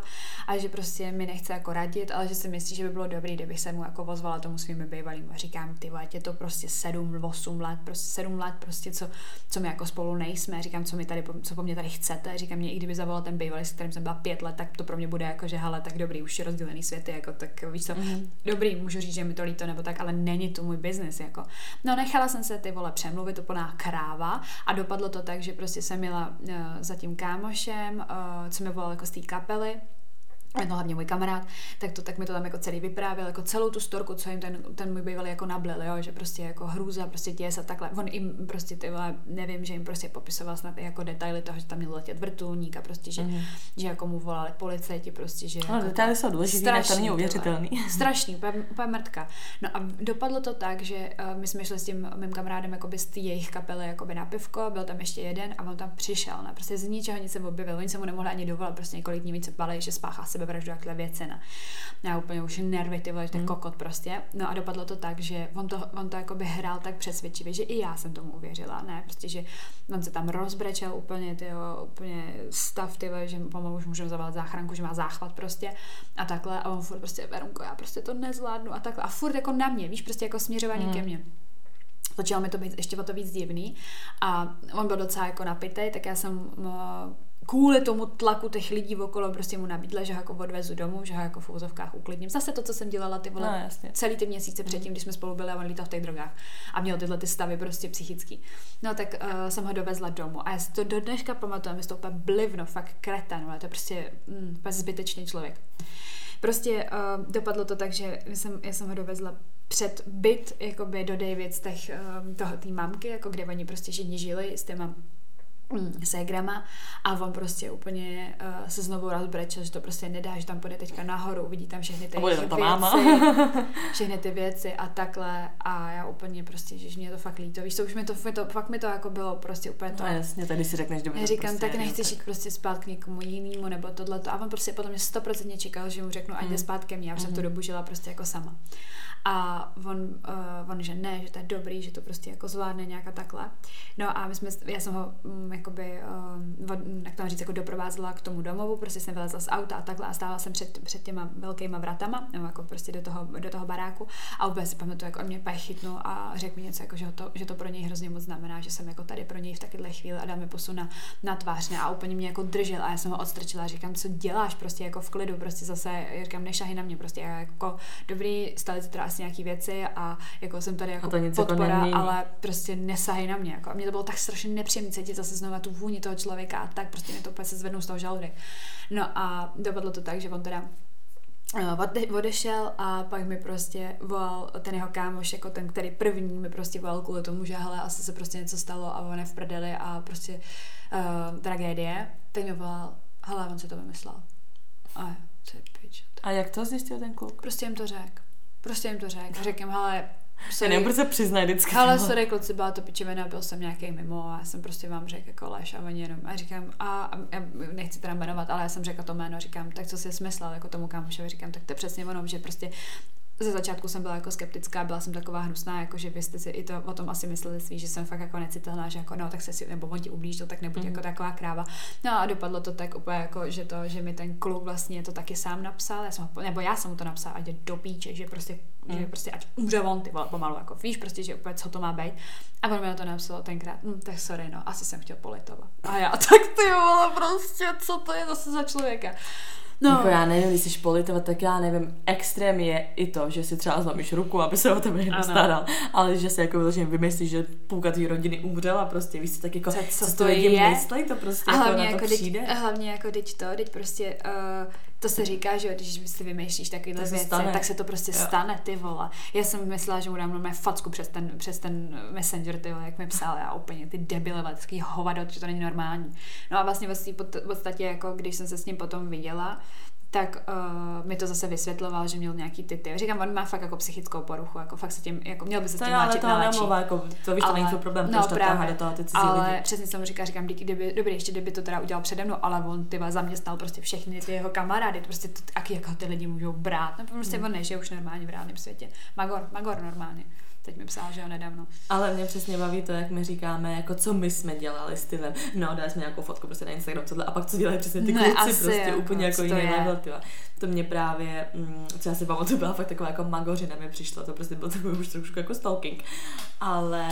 a že prostě mi nechce jako radit, ale že si myslí, že by bylo dobrý, kdybych se mu jako ozvala tomu svým bývalým a říkám, ty je to prostě 7, 8 let, prostě sedm let, prostě co, co my jako spolu nejsme, říkám, co mi tady, co po mně tady chcete, říkám mě, i kdyby zavolal ten bývalý, s kterým jsem byla pět let, tak to pro mě bude jako, že hele, tak dobrý, už je rozdělený světy, jako tak víš co, mm-hmm. dobrý, můžu říct, že mi to líto nebo tak, ale není to můj biznis, jako. No nechala jsem se ty vole přemluvit, to plná kráva a dopadlo to tak, že prostě jsem měla uh, za tím kámošem, uh, co mi volal jako z té kapely, no hlavně můj kamarád, tak, to, tak mi to tam jako celý vyprávěl, jako celou tu storku, co jim ten, ten můj bývalý jako nablil, jo, že prostě jako hrůza, prostě děs a takhle. On jim prostě ty vole, nevím, že jim prostě popisoval snad jako detaily toho, že tam měl letět vrtulník a prostě, že, mm. že jako mu volali policajti, prostě, že... No, detaily jsou důležité, to není uvěřitelný. Strašný, úplně, úplně mrtka. No a dopadlo to tak, že uh, my jsme šli s tím mým kamarádem jako z té jejich kapely jako na pivko, byl tam ještě jeden a on tam přišel, ne, prostě z ničeho nic se objevil, oni se mu nemohli ani dovolat, prostě několik dní víc se bali, že spáchá sebe sebevraždu a takhle věci. Ne. Já úplně už nervy, ty vole, ten Mm. kokot prostě. No a dopadlo to tak, že on to, on to jakoby hrál tak přesvědčivě, že i já jsem tomu uvěřila, ne, prostě, že on se tam rozbrečel úplně, ty úplně stav, ty vole, že pomalu už můžeme zavolat záchranku, že má záchvat prostě a takhle a on furt prostě, Verunko, já prostě to nezvládnu a takhle a furt jako na mě, víš, prostě jako směřování Mm. ke mně. Začalo mi to být ještě o to víc divný a on byl docela jako napitej, tak já jsem kvůli tomu tlaku těch lidí okolo prostě mu nabídla, že ho jako odvezu domů, že ho jako v úzovkách uklidním. Zase to, co jsem dělala ty vole No, jasně. celý ty měsíce předtím, když jsme spolu byli a on lítal v těch drogách a měl tyhle ty stavy prostě psychický. No tak uh, jsem ho dovezla domů a já si to do dneška pamatuju, mi to úplně blivno, fakt kreten, ale to je prostě mm, zbytečný člověk. Prostě uh, dopadlo to tak, že jsem, já jsem ho dovezla před byt, jakoby do David z těch, um, toho, té mamky, jako kde oni prostě všichni žili s těma ségrama a on prostě úplně uh, se znovu rozbrečel, že to prostě nedá, že tam půjde teďka nahoru, uvidí tam všechny ty věci, ta máma. všechny ty věci a takhle a já úplně prostě, že mě to fakt líto, víš, to už mi to, mi to fakt mi to jako bylo prostě úplně to. No jasně, tady si řekneš, dobře. Já říkám, prostě, tak nechceš jo, jít prostě spát k někomu jinému nebo tohleto. A on prostě potom mě stoprocentně čekal, že mu řeknu, ať jde Mm. spát ke mně. Já jsem tu Mhm. dobu žila prostě jako sama. A on, uh, on, že ne, že to je dobrý, že to prostě jako zvládne nějak a takhle. No a my jsme, já jsem ho jakoby, um, jak to říct, jako doprovázela k tomu domovu, prostě jsem vylezla z auta a takhle a stála jsem před, před těma velkýma vratama, nebo jako prostě do toho, do toho baráku a úplně si pamatuju, jak on mě chytnul a řekl mi něco, jako, že, to, že to pro něj hrozně moc znamená, že jsem jako tady pro něj v takovéhle chvíli a dal mi pusu na, na tvář ne, a úplně mě jako držel a já jsem ho odstrčila a říkám, co děláš prostě jako v klidu, prostě zase, říkám, nešahy na mě, prostě já jako dobrý, stali se teda asi nějaký věci a jako jsem tady jako jako podpora, nemění. ale prostě nesahy na mě. Jako. A mě to bylo tak strašně nepříjemné cítit zase znovu tu vůni toho člověka a tak prostě mě to úplně se zvednou z toho žaludek. No a dopadlo to tak, že on teda eh, ode- odešel a pak mi prostě volal ten jeho kámoš, jako ten, který první mi prostě volal kvůli tomu, že hele, asi se prostě něco stalo a on je v prdeli a prostě uh, tragédie. Teď mi volal, hele, on si to vymyslel. A co je pič. A jak to zjistil ten kluk? Prostě jim to řek. Prostě jim to řek. A řekl jim, hele, Já nevím, proč se přiznají vždycky. ale sorry, kluci, byla to pičovina, byl jsem nějaký mimo a já jsem prostě vám řekl jako lež a oni jenom, a říkám, a, a já nechci teda jmenovat, ale já jsem řekla to jméno, říkám, tak co jsi smyslel, jako tomu kámošovi, říkám, tak to je přesně ono, že prostě ze začátku jsem byla jako skeptická, byla jsem taková hnusná, jako že vy jste si i to o tom asi mysleli svý, že jsem fakt jako necitelná, že jako no, tak se si, nebo on ti ublížil, tak nebuď mm. jako taková kráva. No a dopadlo to tak úplně jako, že to, že mi ten kluk vlastně to taky sám napsal, já jsem, ho- nebo já jsem mu to napsala, ať je do píče, že prostě, mm. že prostě ať umře on, ty vole, pomalu, jako víš, prostě, že úplně co to má být. A on mi na to napsal tenkrát, hm, tak sorry, no, asi jsem chtěl politovat. A já, tak ty vole, prostě, co to je zase za člověka. No. Jako já nevím, když jsi politovat, tak já nevím, extrém je i to, že si třeba zlomíš ruku, aby se o tebe někdo staral, ale že si jako vyloženě vymyslíš, že půlka tvý rodiny umřela prostě, víš, co tak jako, Co- co si to lidi je? myslej, to prostě A jako hlavně na to jako, přijde. teď, hlavně jako teď to, teď prostě uh, to se říká, že když si vymýšlíš takovýhle věci, stane. tak se to prostě Jo. stane, ty vole. Já jsem myslela, že mu dám normálně facku přes ten, přes ten messenger, ty vole, jak mi psal, já úplně ty debile, takový hovado, že to není normální. No a vlastně vlastně v podstatě, jako když jsem se s ním potom viděla, tak uh, mi to zase vysvětloval, že měl nějaký ty ty. Říkám, on má fakt jako psychickou poruchu, jako fakt se tím, jako měl by se s To tím je, ale léčit to nemluvá, jako, to víš, to není tvůj problém, no, to právě. do toho ty cizí ale lidi. přesně jsem mu říká, říkám, díky, kdyby, dobrý, ještě kdyby to teda udělal přede mnou, ale on ty zaměstnal prostě všechny ty jeho kamarády, to prostě to, jak jako ty lidi můžou brát, no prostě Hmm. on nežije už normálně v reálném světě. Magor, Magor normálně. Teď mi psal, že jo, nedávno. Ale mě přesně baví to, jak my říkáme, jako co my jsme dělali stylem. No, dali jsme nějakou fotku prostě na Instagram, tohle, a pak co dělají přesně ty Ne, kluci, asi prostě jako, úplně jako jiný level, tyva. To mě právě, mm, co já si pamatuju, byla fakt taková jako magořina mi přišla, to prostě byl takový už trošku jako stalking. Ale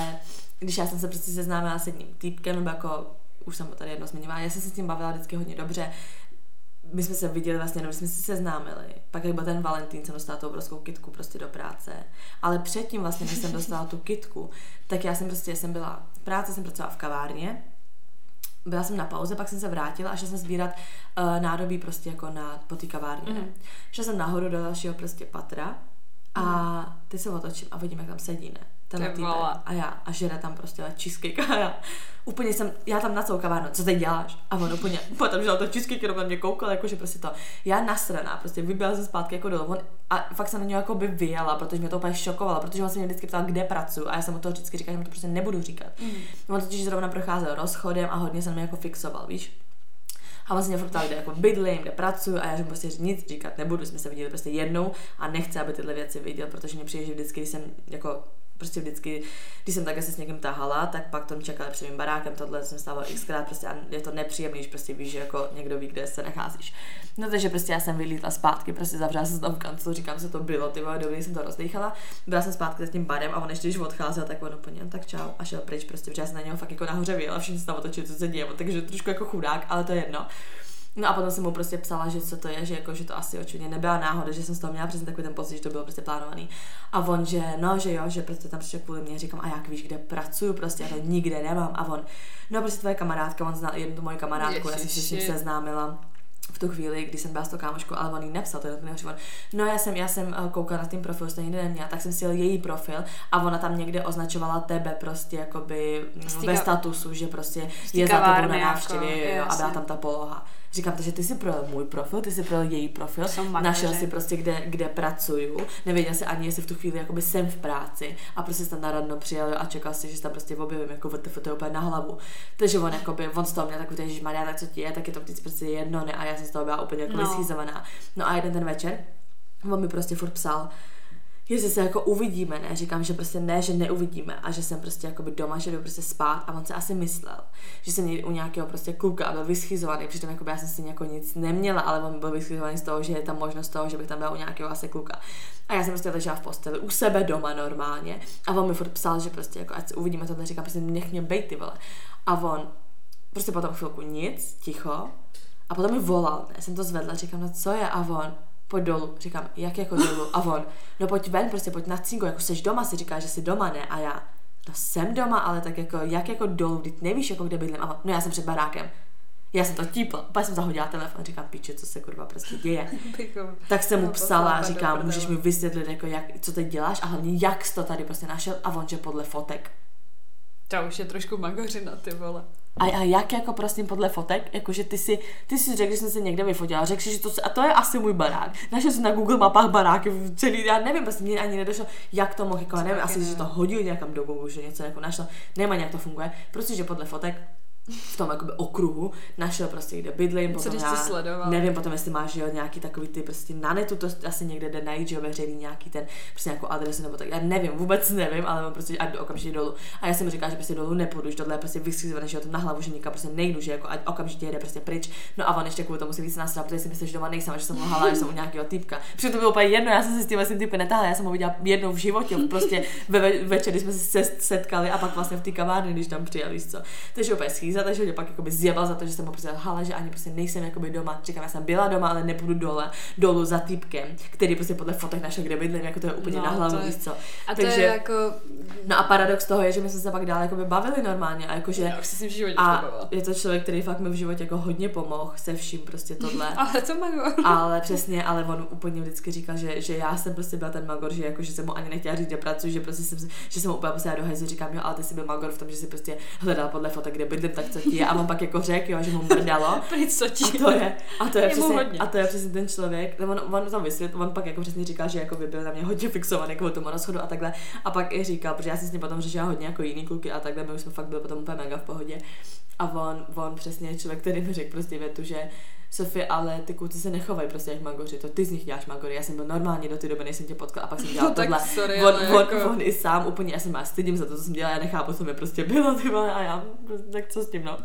když já jsem se prostě seznámila s jedním týpkem, nebo jako už jsem to tady jedno zmiňovala, já jsem se s tím bavila vždycky hodně dobře, my jsme se viděli vlastně, no, když jsme se seznámili. Pak jak byl ten Valentín, jsem dostala tu obrovskou kitku prostě do práce. Ale předtím vlastně, než jsem dostala tu kitku, tak já jsem prostě, jsem byla v práci, jsem pracovala v kavárně, byla jsem na pauze, pak jsem se vrátila a šla jsem sbírat uh, nádobí prostě jako na, po té kavárně. Mhm. Mm. Šla jsem nahoru do dalšího prostě patra a ty se otočím a vidím, jak tam sedí, ne? Ten týpek. A já, a žere tam prostě ale cheesecake a já úplně jsem, já tam na celou kavárnu, co teď děláš? A on úplně, tam žel to cheesecake, jenom na mě koukal, jakože prostě to, já nasraná, prostě vyběla se zpátky jako dolů, on, a fakt jsem na něj jako by vyjela, protože mě to úplně šokovalo, protože on se mě vždycky ptal, kde pracuji a já jsem mu to vždycky říkala, že mu to prostě nebudu říkat. Mm. On totiž zrovna procházel rozchodem a hodně se mě jako fixoval, víš. A vlastně furt ptal, kde jako bydlím, kde pracuju a já že prostě nic říkat nebudu, jsme se viděli prostě jednou a nechci, aby tyhle věci viděl, protože mě přijde, že vždycky, když jsem jako prostě vždycky, když jsem takhle se s někým tahala, tak pak to čekali před mým barákem, tohle jsem stával xkrát, prostě a je to nepříjemný, když prostě víš, že jako někdo ví, kde se nacházíš. No takže prostě já jsem vylítla zpátky, prostě zavřela se tam v kanclu, říkám, co to bylo, ty vole, dobrý, jsem to rozdýchala. Byla jsem zpátky s tím barem a on ještě když odcházel, tak on úplně, tak čau a šel pryč, prostě, protože já jsem na něho fakt jako nahoře vyjela, všichni se tam otočili, co se děje, takže trošku jako chudák, ale to je jedno. No a potom jsem mu prostě psala, že co to je, že jako, že to asi očividně nebyla náhoda, že jsem z toho měla přesně takový ten pocit, že to bylo prostě plánovaný. A on, že no, že jo, že prostě tam přišel kvůli mě, říkám, a jak víš, kde pracuju, prostě já to nikde nemám. A on, no prostě tvoje kamarádka, on zná jednu tu moji kamarádku, já jsem se s ním seznámila v tu chvíli, kdy jsem byla s tou kámoškou, ale on jí nepsal, to je nejhorší on. No já jsem, já jsem eh, koukala na tím profil, to nikdy neměla, tak jsem si jel její profil a ona tam někde označovala tebe prostě jakoby Stíka, ve statusu, že prostě je za tebou na návštěvě jako, a byla tam ta poloha. Říkám, takže ty si pro můj profil, ty si pro její profil, našel si prostě, kde, kde pracuju, nevěděl si ani, jestli v tu chvíli jakoby jsem v práci. A prostě jsem národno přijel a čekal si, že se tam prostě objevím, jako VTF, to úplně na hlavu. Takže on, jakoby, on z toho měl takový, že Maria, tak co ti je, tak je to vždycky prostě jedno, ne, a já jsem z toho byla úplně jako no. No a jeden ten večer, on mi prostě furt psal, jestli se jako uvidíme, ne, říkám, že prostě ne, že neuvidíme a že jsem prostě jako by doma, že jdu prostě spát a on se asi myslel, že jsem u nějakého prostě kluka a byl vyschizovaný, přitom jako já jsem si jako nic neměla, ale on byl vyschizovaný z toho, že je tam možnost toho, že bych tam byla u nějakého asi kluka. A já jsem prostě ležela v posteli u sebe doma normálně a on mi furt psal, že prostě jako ať se uvidíme tohle, říkám, prostě nech mě bejt ty vole. A on prostě potom chvilku nic, ticho, a potom mi volal, ne, jsem to zvedla, říkám, no co je, a on, pojď dolů. Říkám, jak jako dolů? A on, no pojď ven, prostě pojď na cingu, jako jsi doma, si říká, že jsi doma, ne? A já, no jsem doma, ale tak jako, jak jako dolů, když nevíš, jako kde bydlím. A on, no já jsem před barákem. Já jsem to típla, pak jsem zahodila telefon a říkám, píče, co se kurva prostě děje. tak jsem mu psala a říkám, můžeš mi vysvětlit, jako jak, co teď děláš a hlavně jak jsi to tady prostě našel a on, že podle fotek. To už je trošku magořina, ty vole. A, a jak jako prosím podle fotek, jakože ty si, ty si řekl, že jsem se někde vyfotila, řekl že to, a to je asi můj barák. Našel jsem na Google mapách baráky celý, já nevím, prostě mě ani nedošlo, jak to mohl, jako, nevím, asi, že to hodil někam do Google, že něco jako našel, nemá jak to funguje, prostě, že podle fotek v tom jakoby okruhu, našel prostě, kde bydlím, potom Co, já, sledoval? nevím potom, jestli máš jo, nějaký takový ty prostě na netu, to asi někde jde najít, že jo, veřejný nějaký ten prostě nějakou adresu nebo tak, já nevím, vůbec nevím, ale mám prostě ať okamžitě dolů. A já jsem mu říkal, že prostě dolů nepůjdu, že tohle je prostě vyschizované, že jo, to na hlavu, že nikam prostě nejdu, že jako ať okamžitě jede prostě pryč. No a on ještě kvůli tomu si víc nasral, protože si myslel, že doma nejsem, že jsem lhala, že jsem u nějakého typka. Přitom to bylo úplně jedno, já jsem se s tím vlastně typem netáhla, já jsem ho viděla jednou v životě, prostě ve, ve večer, jsme se setkali a pak vlastně v té kavárně, když tam přijeli, co. Takže úplně schýza, takže mě pak jako zjebal za to, že jsem mu prostě hala, že ani prostě nejsem jakoby doma. Říkám, já jsem byla doma, ale nepůjdu dole, dolů za týpkem, který prostě podle fotek našel, kde bydlím, jako to je úplně no, na hlavu, víš co. A Takže, to je jako... No a paradox toho je, že my jsme se pak dále jako bavili normálně a jakože... Já si v životě a je to člověk, který fakt mi v životě jako hodně pomohl se vším prostě tohle. ale to magor. ale přesně, ale on úplně vždycky říkal, že, že já jsem prostě byla ten magor, že jako, že jsem mu ani nechtěla říct, kde pracuji, že prostě jsem, že jsem úplně prostě do hajzu říkám, jo, ale ty jsi byl magor v tom, že si prostě hledal podle fotek, kde bydlím, tak co ti je. A on pak jako řekl, jo, že mu mrdalo. co ti? A to je, a to je, přesně, a to je přesně ten člověk, on, on to vysvětl, on pak jako přesně říkal, že jako by byl na mě hodně fixovaný jako tomu rozchodu a takhle. A pak i říkal, protože já jsem s ním potom řešila hodně jako jiný kluky a takhle, my už jsme fakt byli potom úplně mega v pohodě. A on, on přesně je člověk, který mi řekl prostě větu, že Sofie, ale ty kluci se nechovají prostě jak magoři, to ty z nich děláš magory, já jsem byl normálně do té doby, než jsem tě potkal a pak jsem dělal no, tohle. Sorry, on, on, jako... on, i sám úplně, já jsem má stydím za to, co jsem dělala, já nechápu, co mi prostě bylo, ty vole, a já, prostě, tak co s tím, no.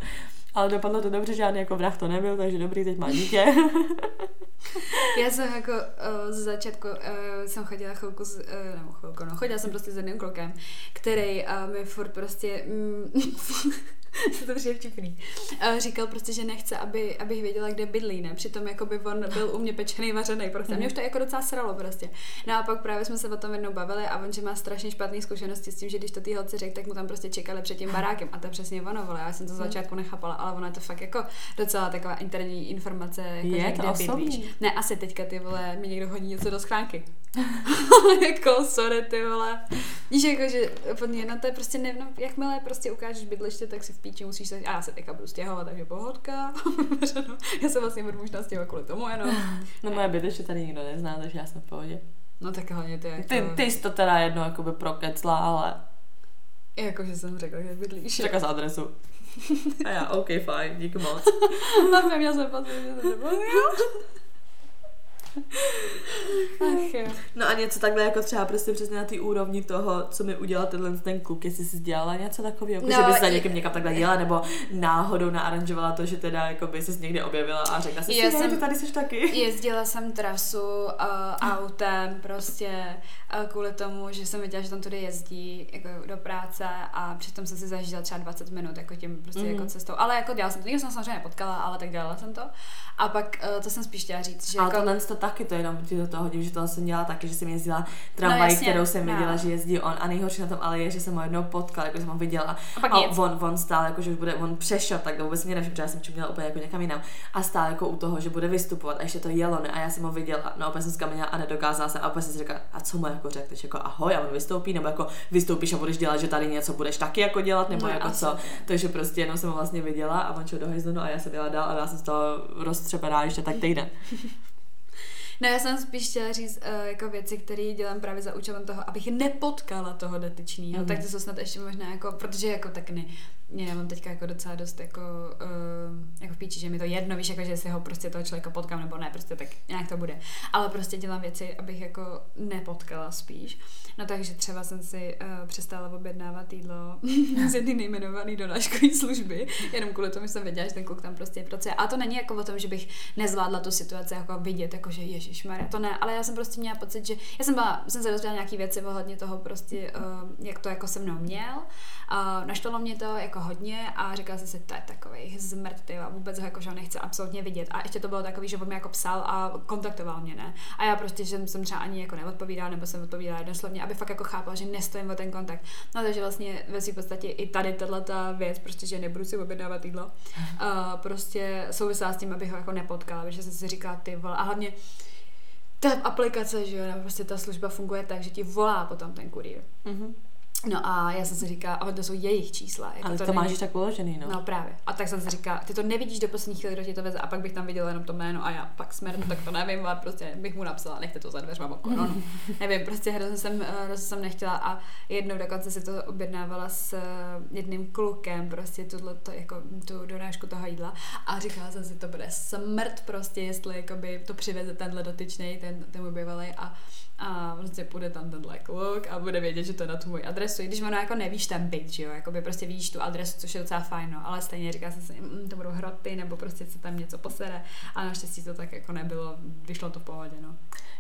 Ale dopadlo to dobře, žádný jako vrah to nebyl, takže dobrý, teď má dítě. Já jsem jako uh, z začátku uh, jsem chodila chvilku, s, uh, nebo chvilku, no, chodila jsem prostě s jedným klukem, který uh, mi furt prostě mm, to přijde vtipný. Uh, říkal prostě, že nechce, aby, abych věděla, kde bydlí, ne? Přitom jako by on byl u mě pečený, vařený, prostě. Mm. Mě už to jako docela sralo prostě. No a pak právě jsme se o tom jednou bavili a on, že má strašně špatné zkušenosti s tím, že když to ty holci řekl, tak mu tam prostě čekali před tím barákem. A to přesně ono, vole. Já jsem to z mhm. začátku nechápala, ale ono je to fakt jako docela taková interní informace, jako, je že, to kde bydlíš. Ne, asi teďka ty vole, mi někdo hodí něco do schránky. jako, sorry, ty vole. Víš, jako, že no, to je prostě nevno, jakmile prostě ukážeš bydliště, tak si v píči musíš se, a já se teďka budu stěhovat, takže pohodka. já se vlastně budu možná stěhovat kvůli tomu jenom. No moje bydliště tady nikdo nezná, takže já jsem v pohodě. No tak hlavně ty jako... Ty, ty jsi to teda jedno jakoby prokecla, ale... Jako, že jsem řekla, že bydlíš. Řekla z adresu. A já, OK, fajn, díky moc. A měl jsem pocit, že to nebylo. Ach jo. No a něco takhle jako třeba prostě přesně na té úrovni toho, co mi udělal tenhle ten kluk, jestli jsi dělala něco takového, jako, No, že bys za někým někam takhle jela, nebo náhodou naaranžovala to, že teda jako by ses někde objevila a řekla si, Já že jsem- ty tady jsi taky. Jezdila jsem trasu uh, autem prostě uh, kvůli tomu, že jsem viděla, že tam tudy jezdí jako do práce a přitom jsem si zažila třeba 20 minut jako tím prostě Mhm. mm. jako cestou. Ale jako dělala jsem to, nikdo jsem samozřejmě nepotkala, ale tak dělala jsem to. A pak uh, to jsem spíš chtěla říct, že Ale jako... tohle to taky, to jenom ti do toho hodím, že to jsem dělala taky, že jsem jezdila tramvaj, No, no, jasně, kterou jsem no. viděla, že jezdí on a nejhorší na tom ale je, že jsem ho jednou potkala, jako jsem ho viděla A pak a nic. on, on stál jako, že už bude, on přešel, tak vůbec mě nevšiml, protože já jsem čuměla úplně jako někam jinam a stál jako u toho, že bude vystupovat a ještě to jelo, ne? A já jsem ho viděla, no opět jsem zkamenila a nedokázala jsem a opět jsem si říkala, a co mu jako řekl, takže jako ahoj a on vystoupí, nebo jako vystoupíš a budeš dělat, že tady něco budeš taky jako dělat, nebo No, jako asi. co. Takže prostě jenom jsem ho vlastně viděla a on šel do hajzlu, no a já jsem jela dál a já jsem z toho roztřepená ještě tak týden. No já jsem spíš chtěla říct uh, jako věci, které dělám právě za účelem toho, abych nepotkala toho dotyčného. Mhm. Mm. Tak to jsou snad ještě možná jako, protože jako tak ne, já mám teďka jako docela dost jako, uh, jako v píči, že mi to jedno, víš, jako že si ho prostě toho člověka potkám nebo ne, prostě tak nějak to bude. Ale prostě dělám věci, abych jako nepotkala spíš. No takže třeba jsem si uh, přestala objednávat jídlo z jedné nejmenované donáškové služby, jenom kvůli tomu že jsem věděla, že ten kluk tam prostě pracuje. A to není jako o tom, že bych nezvládla tu situaci jako vidět, jako že Ježíš to ne, ale já jsem prostě měla pocit, že já jsem, byla, jsem se dozvěděla nějaký věci ohledně toho prostě, uh, jak to jako se mnou měl. Uh, naštvalo mě to jako hodně a říkala jsem si, to je takový zmrt, ty, a vůbec ho jako, že ho nechci absolutně vidět. A ještě to bylo takový, že on mi jako psal a kontaktoval mě, ne? A já prostě, že jsem třeba ani jako neodpovídala, nebo jsem odpovídala jednoslovně, aby fakt jako chápal, že nestojím o ten kontakt. No takže vlastně ve své podstatě i tady tahle ta věc, prostě, že nebudu si objednávat jídlo, uh, prostě souvisela s tím, abych ho jako nepotkala, protože jsem si říkala, ty vole, a hlavně ta aplikace, že jo, prostě ta služba funguje tak, že ti volá potom ten kurýr. Mhm. No a já jsem si říkala, ale to jsou jejich čísla. Jako Ale to, není- máš tak uložený, no. No právě. A tak jsem si říkala, ty to nevidíš do poslední chvíli, kdo ti to veze, a pak bych tam viděla jenom to jméno a já pak smer, tak to nevím, ale prostě bych mu napsala, nechte to za dveřma oko. No, no. Nevím, prostě hrozně jsem, eh, hrozně jsem nechtěla a jednou dokonce si to objednávala s eh, jedným klukem, prostě tuhle to, jako tu donášku toho jídla a říkala jsem si, to bude smrt prostě, jestli jakoby to přiveze tenhle dotyčný, ten, ten můj bývalý a a prostě půjde tam tenhle kluk a bude vědět, že to je na tu moji adresu. I když ono jako nevíš ten byt, že jo, jakoby prostě vidíš tu adresu, což je docela fajn, no, ale stejně říká jsem si, mm, to budou hroty, nebo prostě se tam něco posere. A naštěstí to tak jako nebylo, vyšlo to v pohodě, no.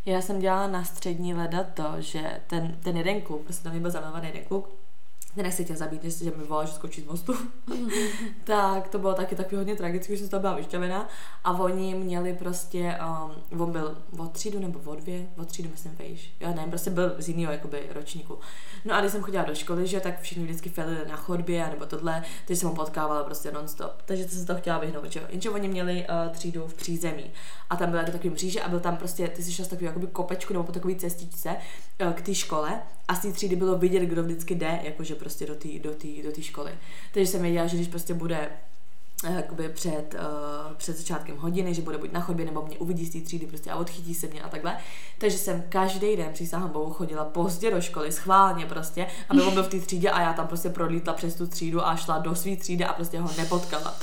Já jsem dělala na střední leda to, že ten, ten jeden kluk, prostě tam byl zamilovaný jeden kluk, nechci tě zabít, jestli že mi volal, že skočí z mostu. tak to bylo taky takový hodně tragické, že jsem to byla vyšťavená. A oni měli prostě, um, on byl od třídu nebo od dvě, od třídu myslím vejš. Já nevím, prostě byl z jiného jakoby ročníku. No a když jsem chodila do školy, že tak všichni vždycky felili na chodbě nebo tohle, takže jsem ho potkávala prostě non-stop. Takže jsem se to chtěla vyhnout, že jo. Jenže oni měli uh, třídu v přízemí a tam byl jako takový mříže a byl tam prostě, ty jsi šla z takový jakoby kopečku nebo po takové cestičce uh, k té škole a z té třídy bylo vidět, kdo vždycky jde, jakože prostě do té do do školy. Takže jsem věděla, že když prostě bude jakoby před, uh, před začátkem hodiny, že bude buď na chodbě, nebo mě uvidí z té třídy prostě a odchytí se mě a takhle. Takže jsem každý den přísahám Bohu chodila pozdě do školy, schválně prostě, aby on byl v té třídě a já tam prostě prolítla přes tu třídu a šla do své třídy a prostě ho nepotkala.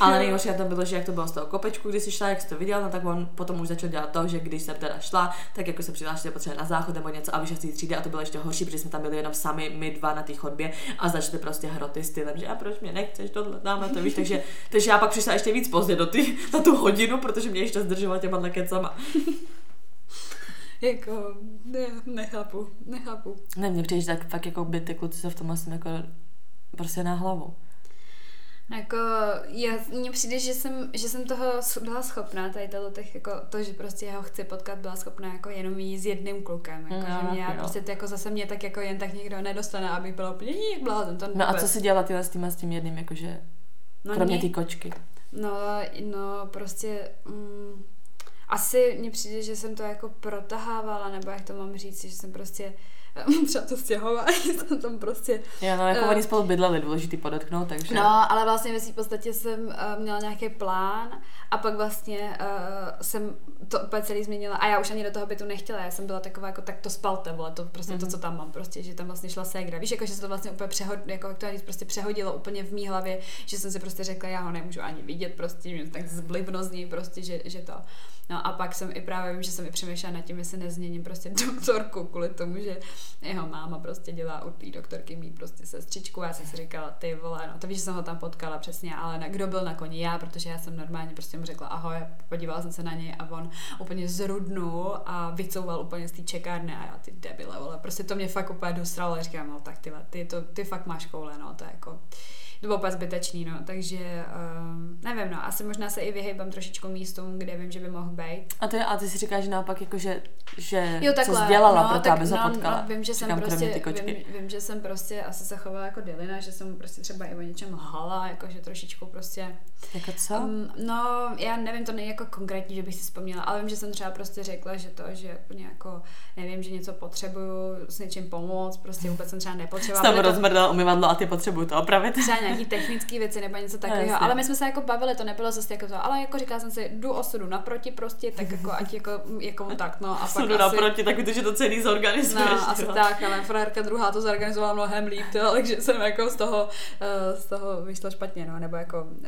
Ale nejhorší na tom bylo, že jak to bylo z toho kopečku, když jsi šla, jak jsi to viděl, no tak on potom už začal dělat to, že když jsem teda šla, tak jako se přihlášila potřeba na záchod nebo něco a vyšel z té třídy a to bylo ještě horší, protože jsme tam byli jenom sami my dva na té chodbě a začaly prostě hroty stylem, že a proč mě nechceš tohle, dáme to, víš, takže, takže já pak přišla ještě víc pozdě do ty, na tu hodinu, protože mě ještě zdržovala těma kecama. Jako, ne, nechápu, nechápu. Ne, mně přijde, tak fakt jako by ty kluci se v tom jsem jako prostě na hlavu. Jako, já, mně přijde, že jsem, že jsem toho byla schopná, tady tohle těch, jako to, že prostě já ho chci potkat, byla schopná jako jenom jít s jedným klukem, jako, No, že mě, jo. prostě to jako zase mě tak jako jen tak nikdo nedostane, aby bylo úplně jak blázen, to No a co si dělala tyhle s tím, a s tím jedným, jakože, no, kromě té kočky? No, no, prostě, mm, asi mně přijde, že jsem to jako protahávala, nebo jak to mám říct, že jsem prostě třeba to stěhování, jsem tam prostě... Jo, no, jako uh, oni spolu bydleli, důležitý podotknout, takže... No, ale vlastně ve v podstatě jsem uh, měla nějaký plán a pak vlastně uh, jsem to úplně celý změnila a já už ani do toho bytu nechtěla, já jsem byla taková jako tak to spalte, vole, to prostě mm-hmm. to, mhm. co tam mám, prostě, že tam vlastně šla ségra. Víš, jako, že se to vlastně úplně přehod, jako, to prostě přehodilo úplně v mý hlavě, že jsem si prostě řekla, já ho nemůžu ani vidět, prostě, mě tak zblibno z ní, prostě, že, že to. No a pak jsem i právě vím, že jsem i přemýšlela nad tím, jestli nezměním prostě doktorku kvůli tomu, že jeho máma prostě dělá u té doktorky mít prostě sestřičku. Já jsem si říkala, ty vole, no to víš, že jsem ho tam potkala přesně, ale na, kdo byl na koni? Já, protože já jsem normálně prostě mu řekla ahoj, podívala jsem se na něj a on úplně zrudnul a vycouval úplně z té čekárny a já ty debile, vole, prostě to mě fakt úplně dostalo. Říkám, no tak ty, ty, to, ty fakt máš koule, no, to je jako to bylo zbytečný, no, takže um, nevím, no, asi možná se i vyhejbám trošičku místům, kde vím, že by mohl být. A ty, a ty si říkáš že naopak, jako, že, že jo, takhle, co dělala no, pro to, aby no, ho potkala. No, vím, že jsem prostě, vím, vím, že jsem prostě asi se chovala jako Delina, že jsem prostě třeba i o něčem lhala, jako že trošičku prostě... Jako co? Um, no, já nevím, to není jako konkrétní, že bych si vzpomněla, ale vím, že jsem třeba prostě řekla, že to, že jako, nevím, že něco potřebuju s něčím pomoct, prostě vůbec jsem třeba nepotřebovala. Jsem rozmrdala umyvadlo a ty potřebuju to opravit. Třeba nějaký technické věci nebo něco takového. No, ale my jsme se jako bavili, to nebylo zase jako to, ale jako říkala jsem si, jdu osudu naproti prostě, tak jako ať jako, jako tak, no. A pak Sudu asi, naproti, tak to, že to celý zorganizuješ. No, asi tak, ale frérka druhá to zorganizovala mnohem líp, to, takže jsem jako z toho, uh, z toho vyšla špatně, no, nebo jako uh,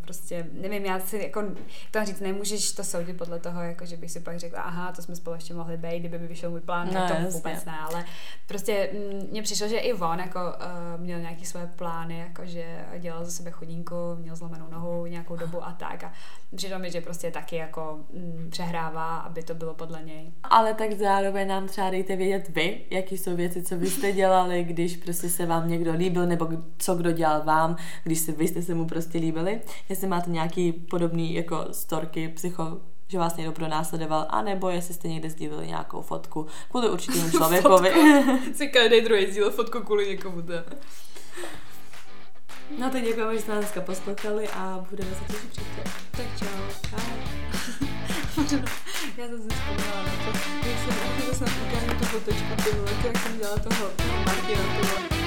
prostě, nevím, já si jako, to říct, nemůžeš to soudit podle toho, jako že bych si pak řekla, aha, to jsme spolu ještě mohli být, kdyby mi vyšel můj plán, no, to vůbec ne, ale prostě mm, mně přišlo, že i on jako uh, měl nějaký svoje plány, jako že dělal za sebe chodínku, měl zlomenou nohu nějakou dobu a tak. A přišlo mi, že prostě taky jako mm, přehrává, aby to bylo podle něj. Ale tak zároveň nám třeba dejte vědět vy, jaký jsou věci, co vy jste dělali, když prostě se vám někdo líbil, nebo co kdo dělal vám, když se, vy jste se mu prostě líbili. Jestli máte nějaký podobný jako storky, psycho, že vás někdo pronásledoval, anebo jestli jste někde sdíleli nějakou fotku kvůli určitému člověkovi. si každý druhý sdílel fotku kvůli někomu. To. No tak děkujeme, že jste nás dneska poslouchali a budeme se těšit příště. Tak čau. Čau. Já jsem si vzpomněla na to, jak jsem, jak jsem ukážu tu fotečku, ty vole, jak jsem dělala toho Martina, ty vole.